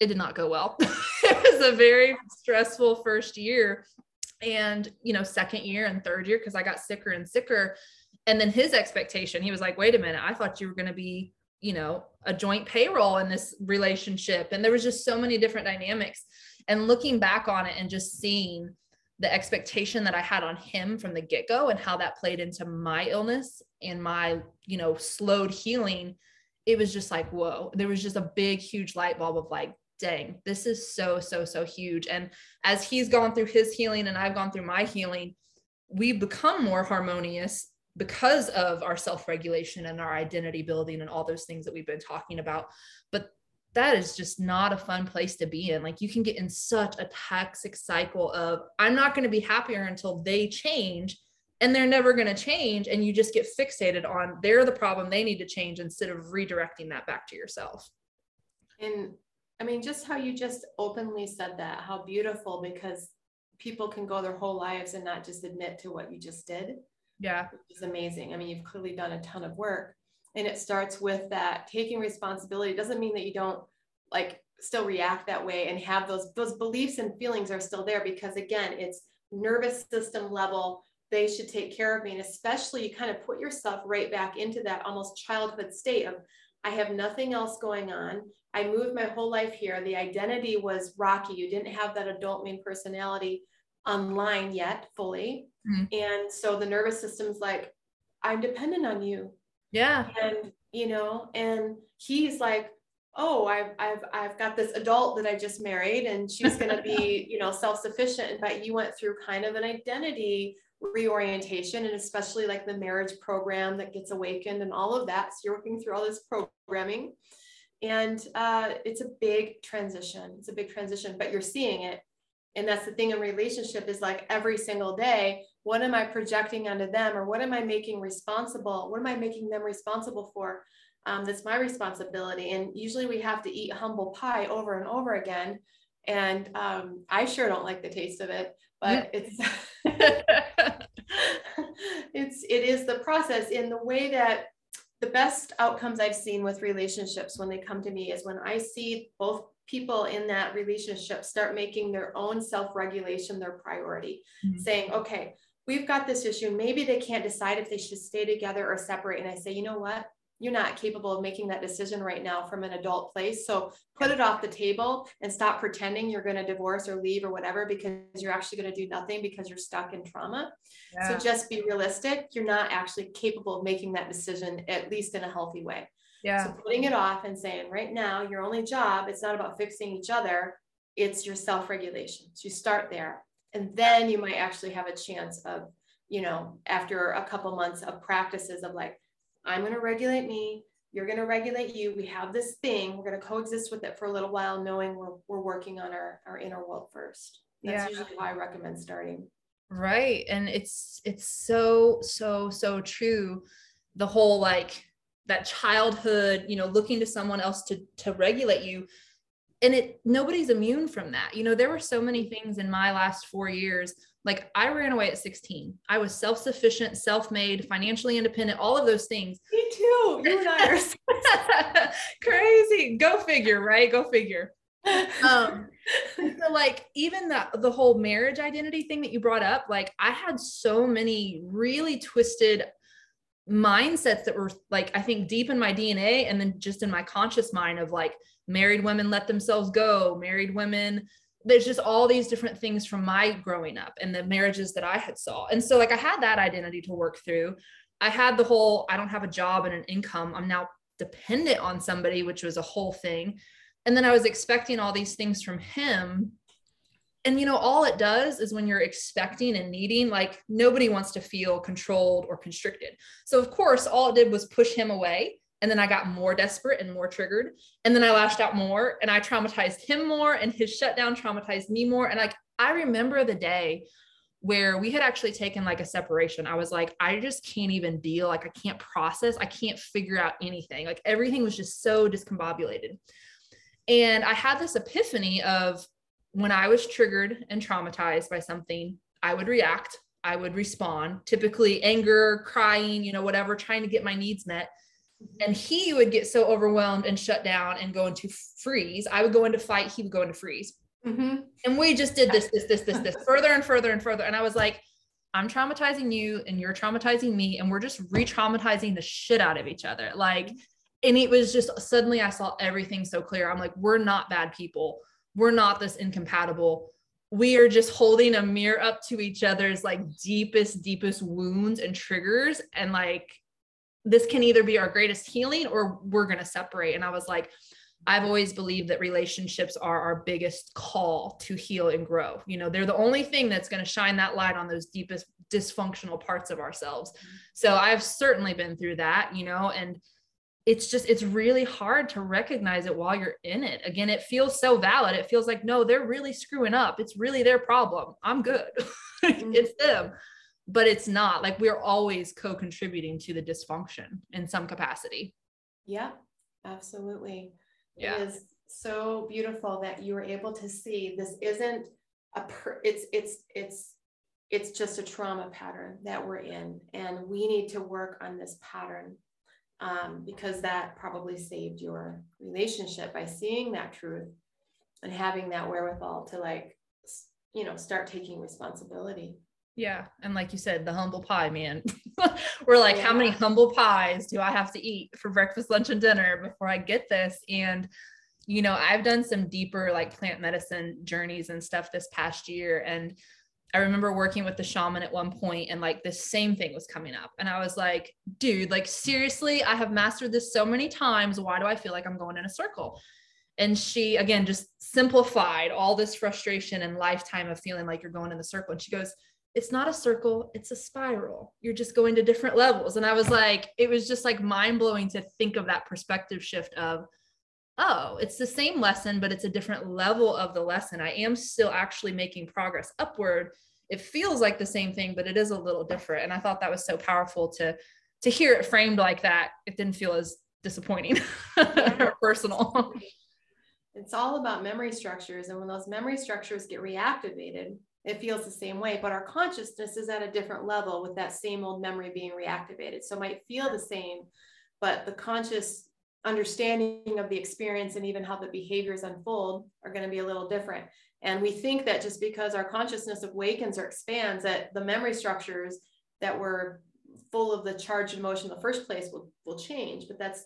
It did not go well. it was a very stressful first year. And, you know, second year and third year, because I got sicker and sicker. And then his expectation, he was like, wait a minute, I thought you were going to be, you know, a joint payroll in this relationship. And there was just so many different dynamics. And looking back on it and just seeing, the expectation that I had on him from the get go and how that played into my illness and my, you know, slowed healing, it was just like, whoa, there was just a big, huge light bulb of like, dang, this is so, so, so huge. And as he's gone through his healing and I've gone through my healing, we've become more harmonious because of our self regulation and our identity building and all those things that we've been talking about. But that is just not a fun place to be in. Like you can get in such a toxic cycle of, I'm not going to be happier until they change and they're never going to change. And you just get fixated on they're the problem, they need to change instead of redirecting that back to yourself. And I mean, just how you just openly said that, how beautiful, because people can go their whole lives and not just admit to what you just did. Yeah. Which is amazing. I mean, you've clearly done a ton of work. And it starts with that taking responsibility. It doesn't mean that you don't like still react that way and have those those beliefs and feelings are still there because again, it's nervous system level. They should take care of me. And especially you kind of put yourself right back into that almost childhood state of I have nothing else going on. I moved my whole life here. The identity was rocky. You didn't have that adult main personality online yet fully. Mm-hmm. And so the nervous system's like, I'm dependent on you. Yeah. And, you know, and he's like, oh, I've, I've, I've got this adult that I just married and she's going to be, you know, self-sufficient. But you went through kind of an identity reorientation and especially like the marriage program that gets awakened and all of that. So you're working through all this programming and uh, it's a big transition. It's a big transition, but you're seeing it and that's the thing in relationship is like every single day what am i projecting onto them or what am i making responsible what am i making them responsible for? Um, that's my responsibility. And usually we have to eat humble pie over and over again. And um, i sure don't like the taste of it but it's it's it is the process. In the way that the best outcomes i've seen with relationships when they come to me is when i see both people in that relationship start making their own self regulation their priority, mm-hmm. saying, okay, we've got this issue. Maybe they can't decide if they should stay together or separate. And I say, you know what? You're not capable of making that decision right now from an adult place. So put it off the table and stop pretending you're going to divorce or leave or whatever because you're actually going to do nothing because you're stuck in trauma. Yeah. So just be realistic. You're not actually capable of making that decision, at least in a healthy way. Yeah. So putting it off and saying, right now, your only job, it's not about fixing each other, it's your self regulation. So you start there. And then you might actually have a chance of, you know, after a couple months of practices of like, I'm going to regulate me, you're going to regulate you. We have this thing, we're going to coexist with it for a little while, knowing we're, we're working on our, our inner world first. That's yeah. usually how I recommend starting. Right. And it's, it's so, so, so true. The whole like, that childhood you know looking to someone else to to regulate you. And it nobody's immune from that. You know there were so many things in my last 4 years like I ran away at 16 I was self-sufficient self-made financially independent all of those things. Me too. You and I are crazy. Go figure right? Go figure. Um so like even the the whole marriage identity thing that you brought up like i had so many really twisted mindsets that were like I think deep in my DNA and then just in my conscious mind of like married women let themselves go, married women there's just all these different things from my growing up and the marriages that I had saw. And so like I had that identity to work through. I had the whole I don't have a job and an income. I'm now dependent on somebody, which was a whole thing. And then I was expecting all these things from him and you know all it does is when you're expecting and needing like nobody wants to feel controlled or constricted. So of course all it did was push him away and then i got more desperate and more triggered and then i lashed out more and i traumatized him more and his shutdown traumatized me more. And like i remember the day where we had actually taken like a separation. I was like i just can't even deal. Like i can't process. I can't figure out anything. Like everything was just so discombobulated. And i had this epiphany of when I was triggered and traumatized by something, I would react, I would respond, typically anger, crying, you know, whatever, trying to get my needs met. And he would get so overwhelmed and shut down and go into freeze. I would go into fight, he would go into freeze. Mm-hmm. And we just did this, this, this, this, this further and further and further. And I was like, I'm traumatizing you and you're traumatizing me. And we're just re traumatizing the shit out of each other. Like, and it was just suddenly I saw everything so clear. I'm like, we're not bad people we're not this incompatible we are just holding a mirror up to each other's like deepest deepest wounds and triggers and like this can either be our greatest healing or we're going to separate. And I was like, I've always believed that relationships are our biggest call to heal and grow. You know, they're the only thing that's going to shine that light on those deepest dysfunctional parts of ourselves. Mm-hmm. So I've certainly been through that, you know, and it's just it's really hard to recognize it while you're in it. Again, it feels so valid. It feels like no, they're really screwing up. It's really their problem. I'm good. Mm-hmm. it's them. But it's not. Like we're always co-contributing to the dysfunction in some capacity. Yeah, absolutely yeah. It is so beautiful that you were able to see this isn't a per, it's it's it's it's just a trauma pattern that we're in and we need to work on this pattern um, because that probably saved your relationship by seeing that truth and having that wherewithal to like you know start taking responsibility. Yeah and like you said the humble pie man. We're like yeah. how many humble pies do i have to eat for breakfast lunch and dinner before i get this? And you know i've done some deeper like plant medicine journeys and stuff this past year and i remember working with the shaman at one point and like the same thing was coming up. And i was like dude like seriously? I have mastered this so many times. Why do i feel like i'm going in a circle? And she again just simplified all this frustration and lifetime of feeling like you're going in the circle. And she goes it's not a circle, it's a spiral. You're just going to different levels. And I was like, it was just like mind blowing to think of that perspective shift of, oh, it's the same lesson, but it's a different level of the lesson. I am still actually making progress upward. It feels like the same thing, but it is a little different. And I thought that was so powerful to to hear it framed like that. It didn't feel as disappointing or personal. It's all about memory structures. And when those memory structures get reactivated, it feels the same way, but our consciousness is at a different level with that same old memory being reactivated. So it might feel the same, but the conscious understanding of the experience and even how the behaviors unfold are going to be a little different. And we think that just because our consciousness awakens or expands, that the memory structures that were full of the charged emotion in the first place will, will change. But that's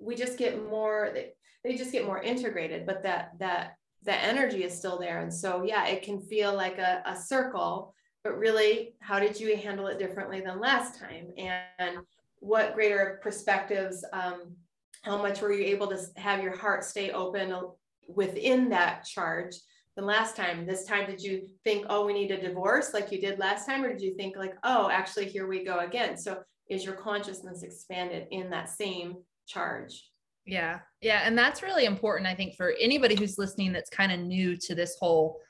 we just get more they, they just get more integrated, but that that the energy is still there. And so, yeah, it can feel like a, a circle, but really, how did you handle it differently than last time? And what greater perspectives, um, how much were you able to have your heart stay open within that charge than last time? This time, did you think, oh, we need a divorce like you did last time? Or did you think, like, oh, actually, here we go again? So, is your consciousness expanded in that same charge? Yeah. Yeah. And that's really important, I think, for anybody who's listening that's kind of new to this whole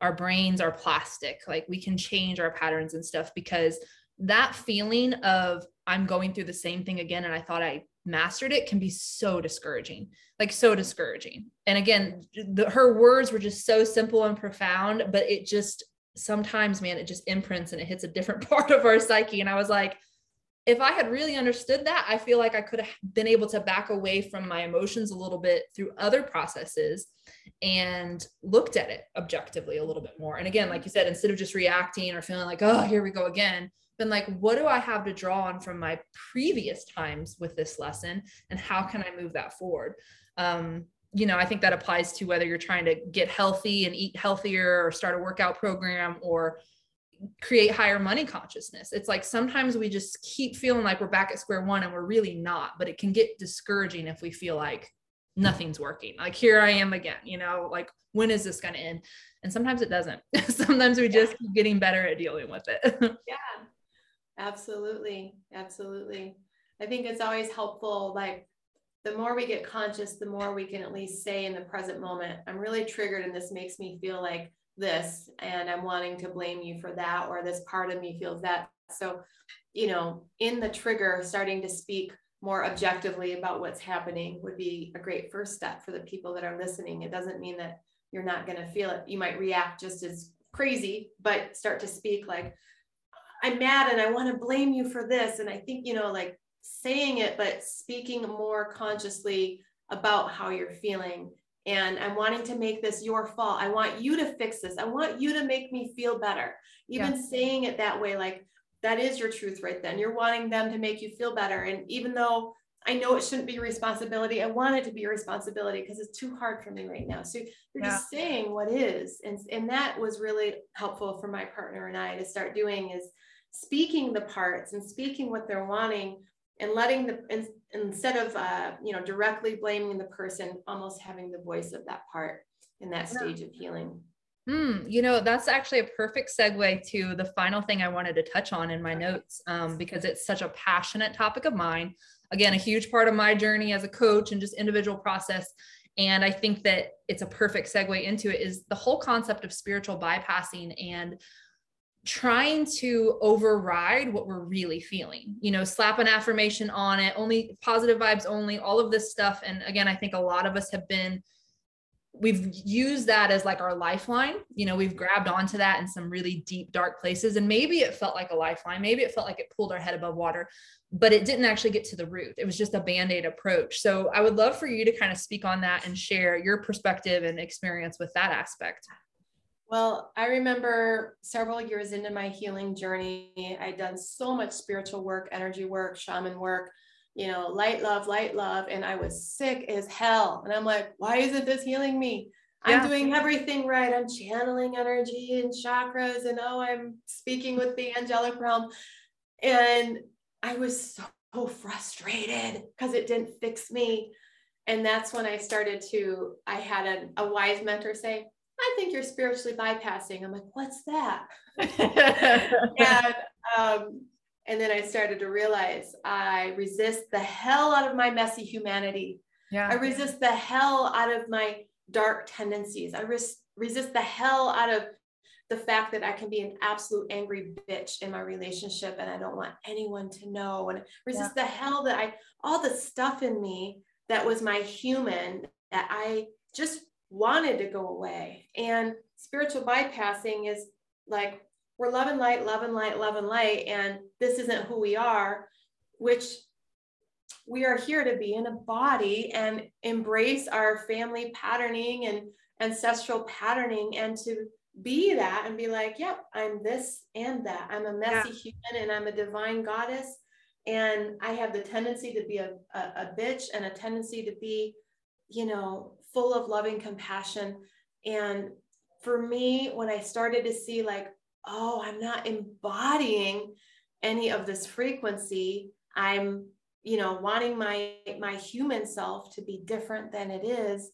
our brains are plastic. Like we can change our patterns and stuff because that feeling of I'm going through the same thing again and I thought I mastered it can be so discouraging, like so discouraging. And again, the, her words were just so simple and profound, but it just sometimes, man, it just imprints and it hits a different part of our psyche. And I was like, if I had really understood that, I feel like I could have been able to back away from my emotions a little bit through other processes and looked at it objectively a little bit more. And again, like you said, instead of just reacting or feeling like, oh, here we go again, been like, what do I have to draw on from my previous times with this lesson? And how can I move that forward? Um, you know, I think that applies to whether you're trying to get healthy and eat healthier or start a workout program or create higher money consciousness. It's like sometimes we just keep feeling like we're back at square one and we're really not, but it can get discouraging if we feel like nothing's working. Like here I am again, you know, like when is this going to end? And sometimes it doesn't. sometimes we just keep getting better at dealing with it. yeah. Absolutely. Absolutely. I think it's always helpful like the more we get conscious, the more we can at least say in the present moment, I'm really triggered and this makes me feel like this and I'm wanting to blame you for that, or this part of me feels that. So, you know, in the trigger, starting to speak more objectively about what's happening would be a great first step for the people that are listening. It doesn't mean that you're not going to feel it. You might react just as crazy, but start to speak like, I'm mad and I want to blame you for this. And I think, you know, like saying it, but speaking more consciously about how you're feeling and I'm wanting to make this your fault. I want you to fix this. I want you to make me feel better. Even yeah. saying it that way, like that is your truth right then. You're wanting them to make you feel better. And even though I know it shouldn't be responsibility, I want it to be your responsibility because it's too hard for me right now. So you're yeah. just saying what is. And, and that was really helpful for my partner and I to start doing is speaking the parts and speaking what they're wanting and letting the in, instead of uh, you know directly blaming the person almost having the voice of that part in that stage of healing Hmm, you know, that's actually a perfect segue to the final thing I wanted to touch on in my notes um, because it's such a passionate topic of mine. Again, a huge part of my journey as a coach and just individual process. And I think that it's a perfect segue into it is the whole concept of spiritual bypassing and trying to override what we're really feeling you know slap an affirmation on it only positive vibes only all of this stuff. And again i think a lot of us have been we've used that as like our lifeline. You know we've grabbed onto that in some really deep dark places. And maybe it felt like a lifeline. Maybe it felt like it pulled our head above water but it didn't actually get to the root. It was just a band-aid approach. So i would love for you to kind of speak on that and share your perspective and experience with that aspect well, I remember several years into my healing journey, I'd done so much spiritual work, energy work, shaman work, you know, light love, light love. And I was sick as hell. And I'm like, why isn't this healing me? I'm yeah. doing everything right. I'm channeling energy and chakras, and oh, I'm speaking with the angelic realm. And I was so frustrated because it didn't fix me. And that's when I started to, I had a, a wise mentor say, I think you're spiritually bypassing. I'm like, what's that? and um, and then I started to realize I resist the hell out of my messy humanity. Yeah. I resist the hell out of my dark tendencies. I res- resist the hell out of the fact that I can be an absolute angry bitch in my relationship and I don't want anyone to know and resist yeah. the hell that I all the stuff in me that was my human that I just wanted to go away. And spiritual bypassing is like we're love and light, love and light, love and light, and this isn't who we are, which we are here to be in a body and embrace our family patterning and ancestral patterning and to be that and be like, yep, I'm this and that. I'm a messy yeah. human and I'm a divine goddess. And I have the tendency to be a, a, a bitch and a tendency to be, you know, full of loving compassion. And for me, when I started to see, like, oh, I'm not embodying any of this frequency, I'm, you know, wanting my my human self to be different than it is.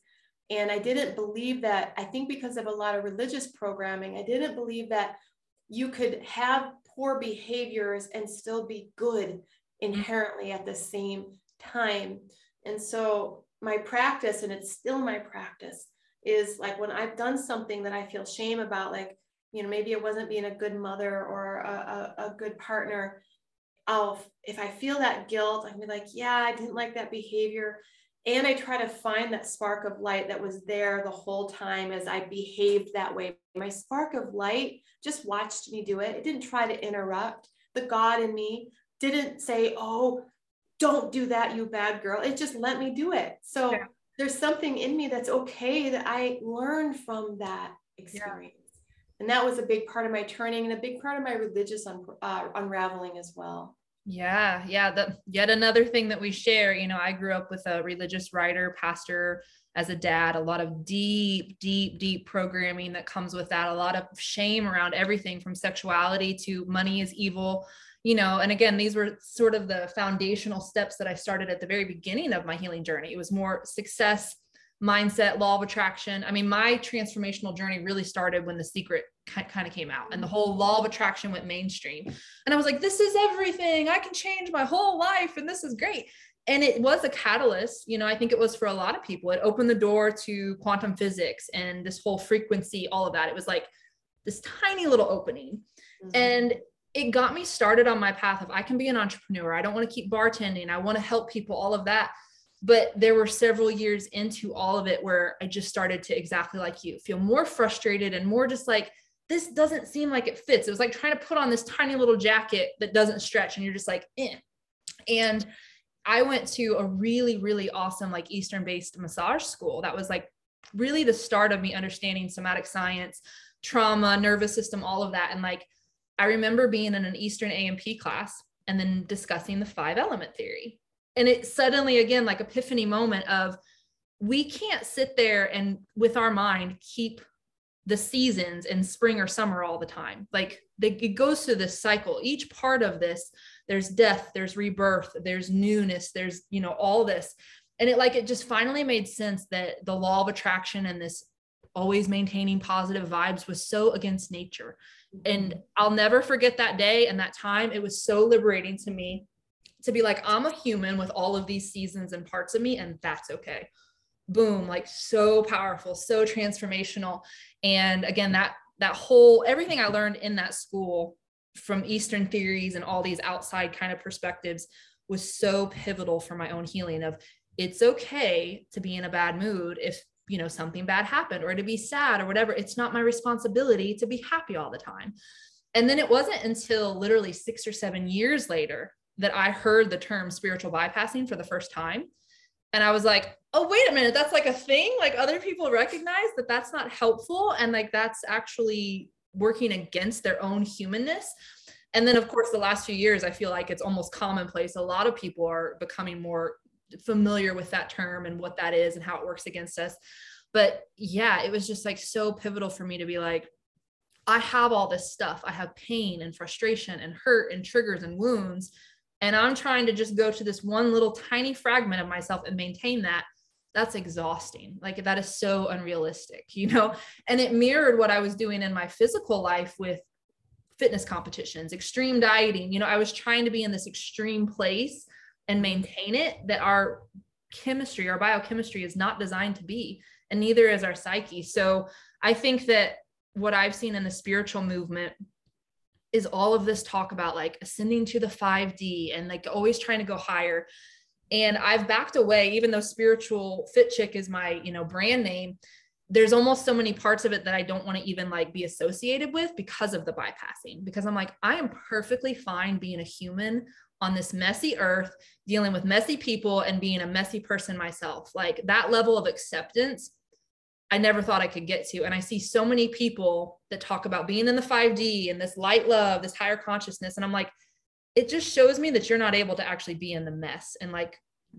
And I didn't believe that, I think because of a lot of religious programming, I didn't believe that you could have poor behaviors and still be good mm-hmm. inherently at the same time. And so my practice, and it's still my practice, is like when I've done something that I feel shame about, like, you know, maybe it wasn't being a good mother or a, a, a good partner. I'll, if I feel that guilt, I'm like, yeah, I didn't like that behavior. And I try to find that spark of light that was there the whole time as I behaved that way. My spark of light just watched me do it. It didn't try to interrupt. The God in me didn't say, oh, don't do that, you bad girl. It just let me do it. So yeah. there's something in me that's okay that I learned from that experience. Yeah. And that was a big part of my turning and a big part of my religious un- uh, unraveling as well. Yeah, yeah. The yet another thing that we share. You know, I grew up with a religious writer, pastor, as a dad. A lot of deep, deep, deep programming that comes with that. A lot of shame around everything from sexuality to money is evil you know and again these were sort of the foundational steps that i started at the very beginning of my healing journey. It was more success mindset law of attraction. I mean my transformational journey really started when the secret kind of came out and the whole law of attraction went mainstream. And i was like this is everything. I can change my whole life and this is great. And it was a catalyst you know i think it was for a lot of people. It opened the door to quantum physics and this whole frequency all of that. It was like this tiny little opening. Mm-hmm. and it got me started on my path of I can be an entrepreneur. I don't want to keep bartending. I want to help people, all of that. But there were several years into all of it where I just started to exactly like you feel more frustrated and more just like, this doesn't seem like it fits. It was like trying to put on this tiny little jacket that doesn't stretch and you're just like, eh. And I went to a really, really awesome, like Eastern based massage school. That was like really the start of me understanding somatic science, trauma, nervous system, all of that. And like, I remember being in an Eastern A&P class and then discussing the five element theory. And it suddenly, again, like epiphany moment of we can't sit there and with our mind keep the seasons in spring or summer all the time. Like it goes through this cycle. Each part of this, there's death, there's rebirth, there's newness, there's, you know, all this. And it like, it just finally made sense that the law of attraction and this always maintaining positive vibes was so against nature. And. I'll never forget that day and that time. It was so liberating to me to be like, I'm a human with all of these seasons and parts of me, and that's okay boom like so powerful so transformational and again that that whole everything i learned in that school from eastern theories and all these outside kind of perspectives was so pivotal for my own healing of it's okay to be in a bad mood if you know something bad happened or to be sad or whatever it's not my responsibility to be happy all the time. And then it wasn't until literally 6 or 7 years later that i heard the term spiritual bypassing for the first time. And i was like oh wait a minute that's like a thing? Like other people recognize that that's not helpful and like that's actually working against their own humanness. And then of course the last few years i feel like it's almost commonplace. A lot of people are becoming more familiar with that term and what that is and how it works against us. But yeah it was just like so pivotal for me to be like i have all this stuff. I have pain and frustration and hurt and triggers and wounds. And i'm trying to just go to this one little tiny fragment of myself and maintain that. That's exhausting. Like that is so unrealistic you know? And it mirrored what i was doing in my physical life with fitness competitions extreme dieting. You know i was trying to be in this extreme place and maintain it that our chemistry our biochemistry is not designed to be and neither is our psyche. So i think that what i've seen in the spiritual movement is all of this talk about like ascending to the 5d and like always trying to go higher. And i've backed away even though spiritual fit chick is my you know brand name there's almost so many parts of it that i don't want to even like be associated with because of the bypassing because i'm like i am perfectly fine being a human on this messy earth dealing with messy people and being a messy person myself. Like that level of acceptance I never thought I could get to. And I see so many people that talk about being in the 5D and this light love, this higher consciousness. And I'm like, it just shows me that you're not able to actually be in the mess. And like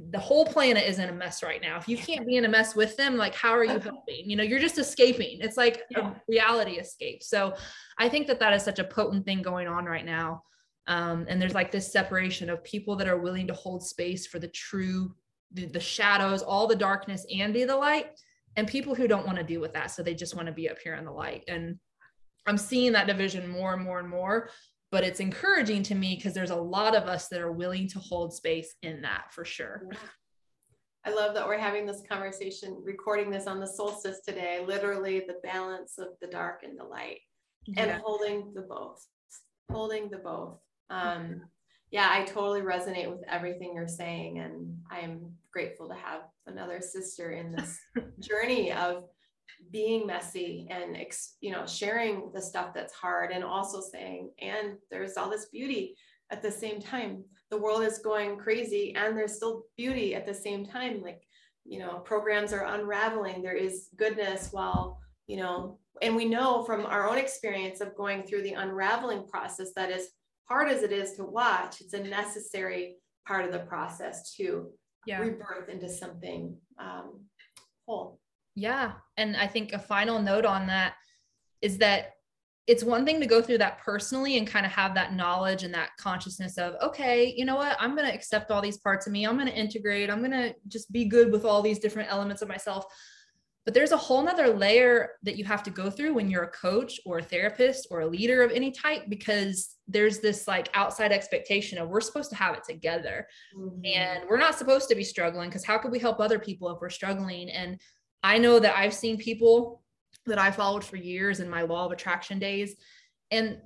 the whole planet is in a mess right now. If you can't be in a mess with them like how are you helping? You know you're just escaping. It's like yeah. a reality escape. So i think that that is such a potent thing going on right now um, and there's like this separation of people that are willing to hold space for the true the, the shadows all the darkness and be the light and people who don't want to deal with that so they just want to be up here in the light and i'm seeing that division more and more and more but it's encouraging to me because there's a lot of us that are willing to hold space in that for sure. I love that we're having this conversation, recording this on the solstice today, literally the balance of the dark and the light yeah. and holding the both, holding the both. Um, yeah, I totally resonate with everything you're saying. And I'm grateful to have another sister in this journey of being messy and you know sharing the stuff that's hard and also saying and there's all this beauty at the same time. The world is going crazy and there's still beauty at the same time. Like you know programs are unraveling. There is goodness while you know and we know from our own experience of going through the unraveling process that as hard as it is to watch it's a necessary part of the process to yeah. rebirth into something um, whole yeah. And I think a final note on that is that it's one thing to go through that personally and kind of have that knowledge and that consciousness of, okay, you know what? I'm going to accept all these parts of me. I'm going to integrate. I'm going to just be good with all these different elements of myself. But there's a whole nother layer that you have to go through when you're a coach or a therapist or a leader of any type, because there's this like outside expectation of we're supposed to have it together mm-hmm. and we're not supposed to be struggling because how could we help other people if we're struggling? And I know that I've seen people that I followed for years in my law of attraction days. And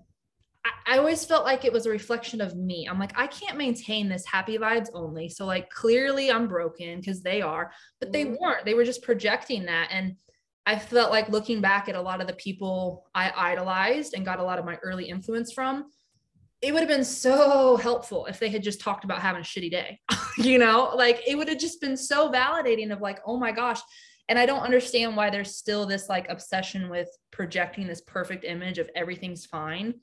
I, always felt like it was a reflection of me. I'm like, I can't maintain this happy vibes only. So, like, clearly I'm broken because they are, but they mm-hmm. weren't. They were just projecting that. And I felt like looking back at a lot of the people I idolized and got a lot of my early influence from, it would have been so helpful if they had just talked about having a shitty day. you know, like it would have just been so validating of like, oh my gosh, and i don't understand why there's still this like obsession with projecting this perfect image of everything's fine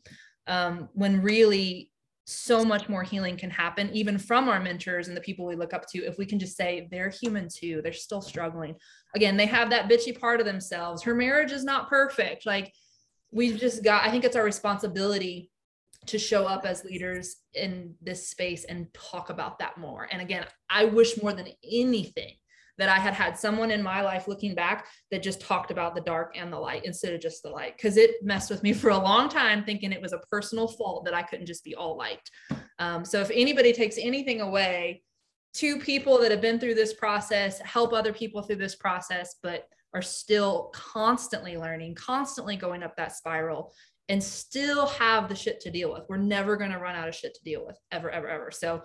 um, when really so much more healing can happen even from our mentors and the people we look up to if we can just say they're human too they're still struggling. Again they have that bitchy part of themselves. Her marriage is not perfect. Like we've just got i think it's our responsibility to show up as leaders in this space and talk about that more. And again i wish more than anything that I had had someone in my life looking back that just talked about the dark and the light instead of just the light because it messed with me for a long time thinking it was a personal fault that I couldn't just be all light. Um, so if anybody takes anything away, two people that have been through this process help other people through this process, but are still constantly learning, constantly going up that spiral and still have the shit to deal with. We're never going to run out of shit to deal with ever, ever, ever. So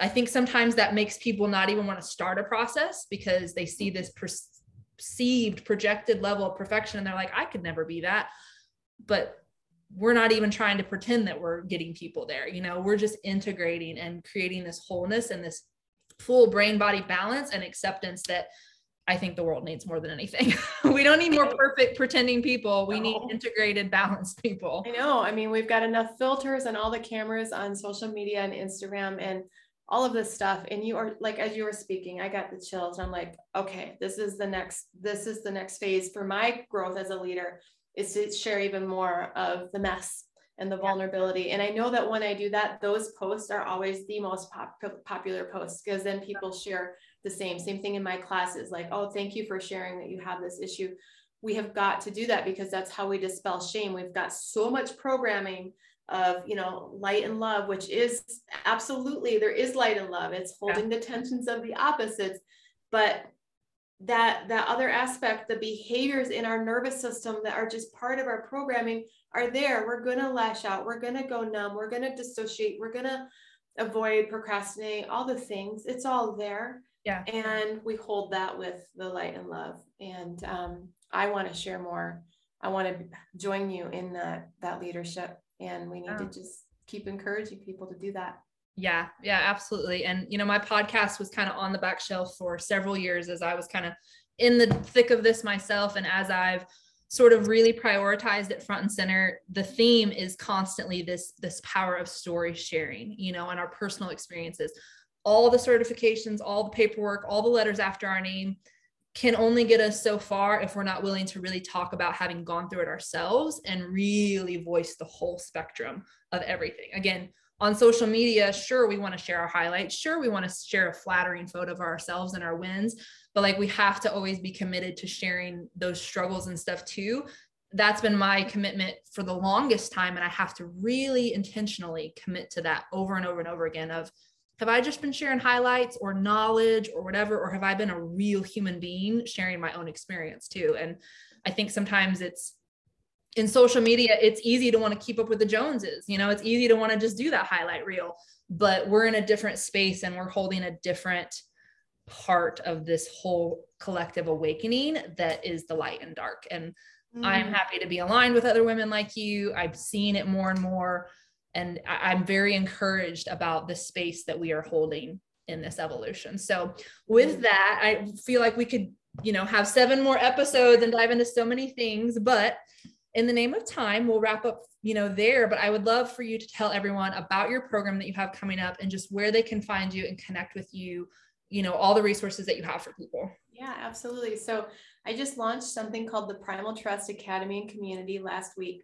I think sometimes that makes people not even want to start a process because they see this perceived projected level of perfection and they're like, I could never be that. But we're not even trying to pretend that we're getting people there. You know, we're just integrating and creating this wholeness and this full brain body balance and acceptance that I think the world needs more than anything. we don't need more perfect pretending people. We need integrated, balanced people. I know. I mean, we've got enough filters and all the cameras on social media and Instagram. And all of this stuff and you are like as you were speaking i got the chills i'm like okay this is the next this is the next phase for my growth as a leader is to share even more of the mess and the vulnerability. And i know that when i do that those posts are always the most pop- popular posts because then people share the same same thing in my classes like oh thank you for sharing that you have this issue. We have got to do that because that's how we dispel shame. We've got so much programming of you know light and love which is absolutely there is light and love. It's holding yeah. the tensions of the opposites. But that that other aspect the behaviors in our nervous system that are just part of our programming are there. We're going to lash out. We're going to go numb. We're going to dissociate. We're going to avoid procrastinate all the things. It's all there. Yeah. And we hold that with the light and love. And um, i want to share more. I want to join you in that that leadership and we need to just keep encouraging people to do that. Yeah yeah absolutely. And you know my podcast was kind of on the back shelf for several years as i was kind of in the thick of this myself. And as i've sort of really prioritized it front and center the theme is constantly this this power of story sharing you know and our personal experiences. All the certifications all the paperwork all the letters after our name can only get us so far if we're not willing to really talk about having gone through it ourselves and really voice the whole spectrum of everything. Again, on social media, sure, we want to share our highlights. Sure, we want to share a flattering photo of ourselves and our wins, but like we have to always be committed to sharing those struggles and stuff too. That's been my commitment for the longest time. And I have to really intentionally commit to that over and over and over again of have I just been sharing highlights or knowledge or whatever? Or have I been a real human being sharing my own experience too? And I think sometimes it's in social media, it's easy to want to keep up with the Joneses. You know, it's easy to want to just do that highlight reel, but we're in a different space and we're holding a different part of this whole collective awakening that is the light and dark. And mm. I'm happy to be aligned with other women like you. I've seen it more and more and I, am very encouraged about the space that we are holding in this evolution. So with mm-hmm. that, I feel like we could, you know, have seven more episodes and dive into so many things, but in the name of time, we'll wrap up, you know, there, but I would love for you to tell everyone about your program that you have coming up and just where they can find you and connect with you, you know, all the resources that you have for people. Yeah, absolutely. So I just launched something called the Primal Trust Academy and Community last week.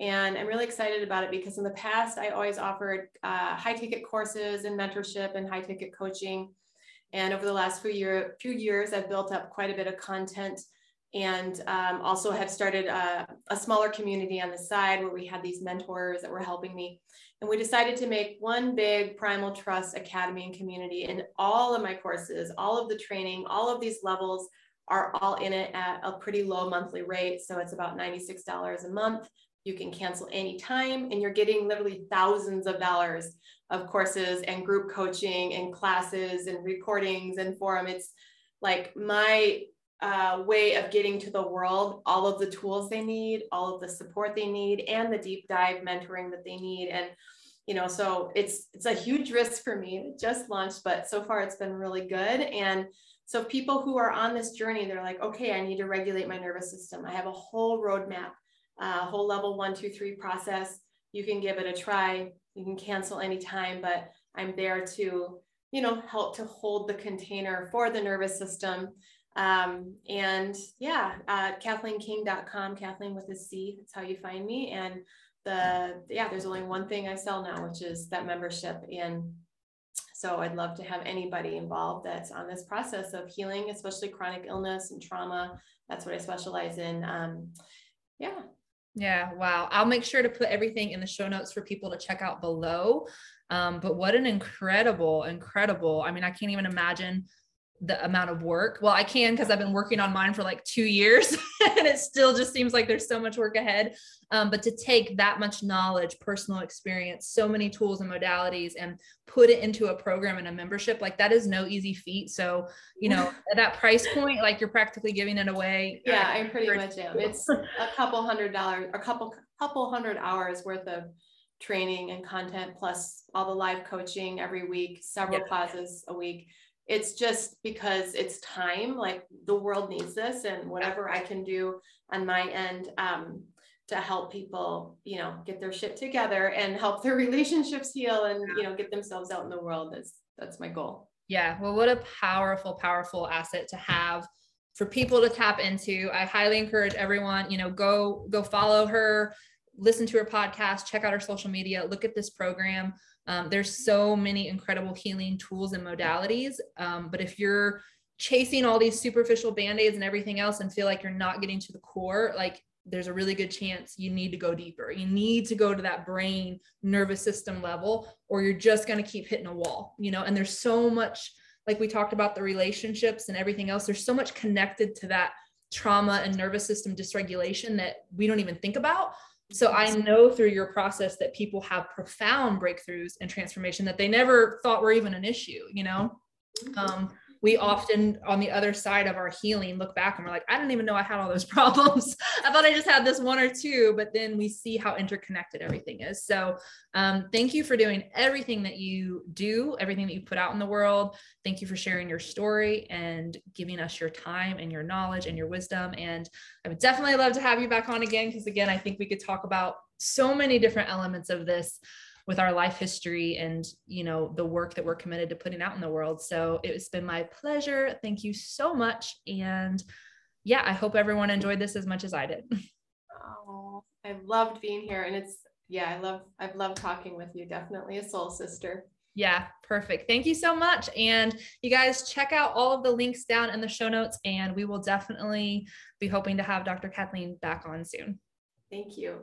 And I'm really excited about it because in the past, I always offered uh, high ticket courses and mentorship and high ticket coaching. And over the last few, year, few years, I've built up quite a bit of content and um, also have started a, a, smaller community on the side where we had these mentors that were helping me. And we decided to make one big Primal Trust Academy and community. And all of my courses, all of the training, all of these levels are all in it at a pretty low monthly rate. So it's about $96 a month you can cancel anytime and you're getting literally thousands of dollars of courses and group coaching and classes and recordings and forum. It's like my uh, way of getting to the world all of the tools they need all of the support they need and the deep dive mentoring that they need. And you know so it's it's a huge risk for me. It just launched but so far it's been really good. And so people who are on this journey they're like okay i need to regulate my nervous system. I have a whole roadmap uh, whole level one, two, three process. You can give it a try. You can cancel anytime, but I'm there to, you know, help to hold the container for the nervous system. Um, and yeah, uh, CathleenKing.com, Cathleen with a C, that's how you find me. And the, yeah, there's only one thing I sell now, which is that membership. And so I'd love to have anybody involved that's on this process of healing, especially chronic illness and trauma. That's what I specialize in. Um, yeah. Yeah, wow. I'll make sure to put everything in the show notes for people to check out below. Um, but what an incredible, incredible. I mean, I can't even imagine the amount of work. Well, I can because I've been working on mine for like two years and it still just seems like there's so much work ahead. Um, but to take that much knowledge, personal experience, so many tools and modalities and put it into a program and a membership, like that is no easy feat. So, you know, at that price point, like you're practically giving it away. Yeah, I pretty much am. It's a couple hundred dollars, a couple, couple hundred hours worth of training and content, plus all the live coaching every week, several yeah. classes a week it's just because it's time like the world needs this and whatever i can do on my end um, to help people you know get their shit together and help their relationships heal and you know get themselves out in the world. That's that's my goal. Yeah well what a powerful powerful asset to have for people to tap into. I highly encourage everyone you know go go follow her listen to her podcast check out her social media look at this program um, there's so many incredible healing tools and modalities. Um, but if you're chasing all these superficial band-aids and everything else and feel like you're not getting to the core, like there's a really good chance you need to go deeper. You need to go to that brain nervous system level, or you're just going to keep hitting a wall, you know, and there's so much, like we talked about the relationships and everything else, there's so much connected to that trauma and nervous system dysregulation that we don't even think about so I know through your process that people have profound breakthroughs and transformation that they never thought were even an issue, you know? Mm-hmm. Um, we often on the other side of our healing look back and we're like i didn't even know i had all those problems. I thought i just had this one or two but then we see how interconnected everything is. So um, thank you for doing everything that you do everything that you put out in the world. Thank you for sharing your story and giving us your time and your knowledge and your wisdom. And i would definitely love to have you back on again because again i think we could talk about so many different elements of this with our life history and you know the work that we're committed to putting out in the world so it's been my pleasure thank you so much and yeah i hope everyone enjoyed this as much as i did oh i loved being here and it's yeah i love i've loved talking with you definitely a soul sister yeah, perfect. Thank you so much. And you guys check out all of the links down in the show notes, and we will definitely be hoping to have Dr. Cathleen back on soon. Thank you.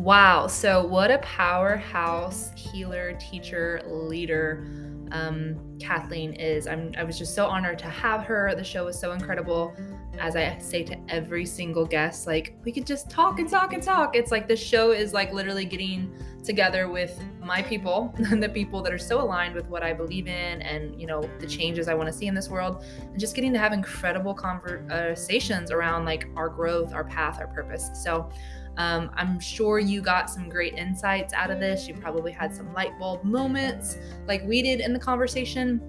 Wow. So, what a powerhouse healer, teacher, leader um, Cathleen is. I'm, I was just so honored to have her. The show was so incredible. As I say to every single guest, like, we could just talk and talk and talk. It's like the show is like literally getting together with my people, the people that are so aligned with what I believe in and, you know, the changes I want to see in this world, and just getting to have incredible conversations around like our growth, our path, our purpose. So, um, I'm sure you got some great insights out of this. You probably had some light bulb moments like we did in the conversation.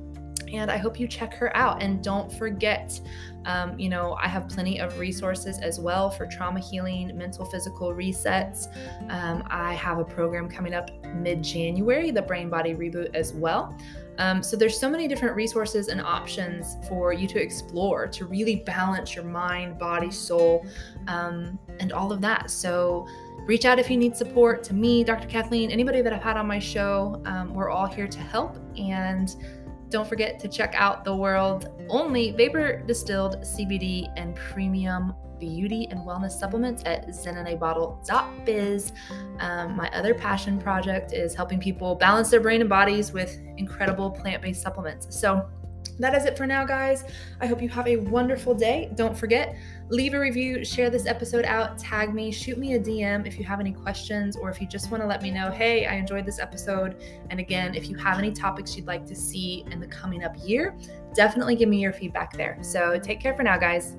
And I hope you check her out. And don't forget, um, you know, I have plenty of resources as well for trauma healing, mental, physical resets. Um, I have a program coming up mid January, the Brain Body Reboot, as well. Um, so there's so many different resources and options for you to explore to really balance your mind, body, soul, um, and all of that. So reach out if you need support to me, Dr. Cathleen, anybody that I've had on my show. Um, we're all here to help. And don't forget to check out the world only vapor distilled CBD and premium beauty and wellness supplements at zeninabottle.biz. Um, my other passion project is helping people balance their brain and bodies with incredible plant based supplements. So, that is it for now, guys. I hope you have a wonderful day. Don't forget, leave a review, share this episode out, tag me, shoot me a DM if you have any questions, or if you just want to let me know, hey, I enjoyed this episode. And again, if you have any topics you'd like to see in the coming up year, definitely give me your feedback there. So take care for now, guys.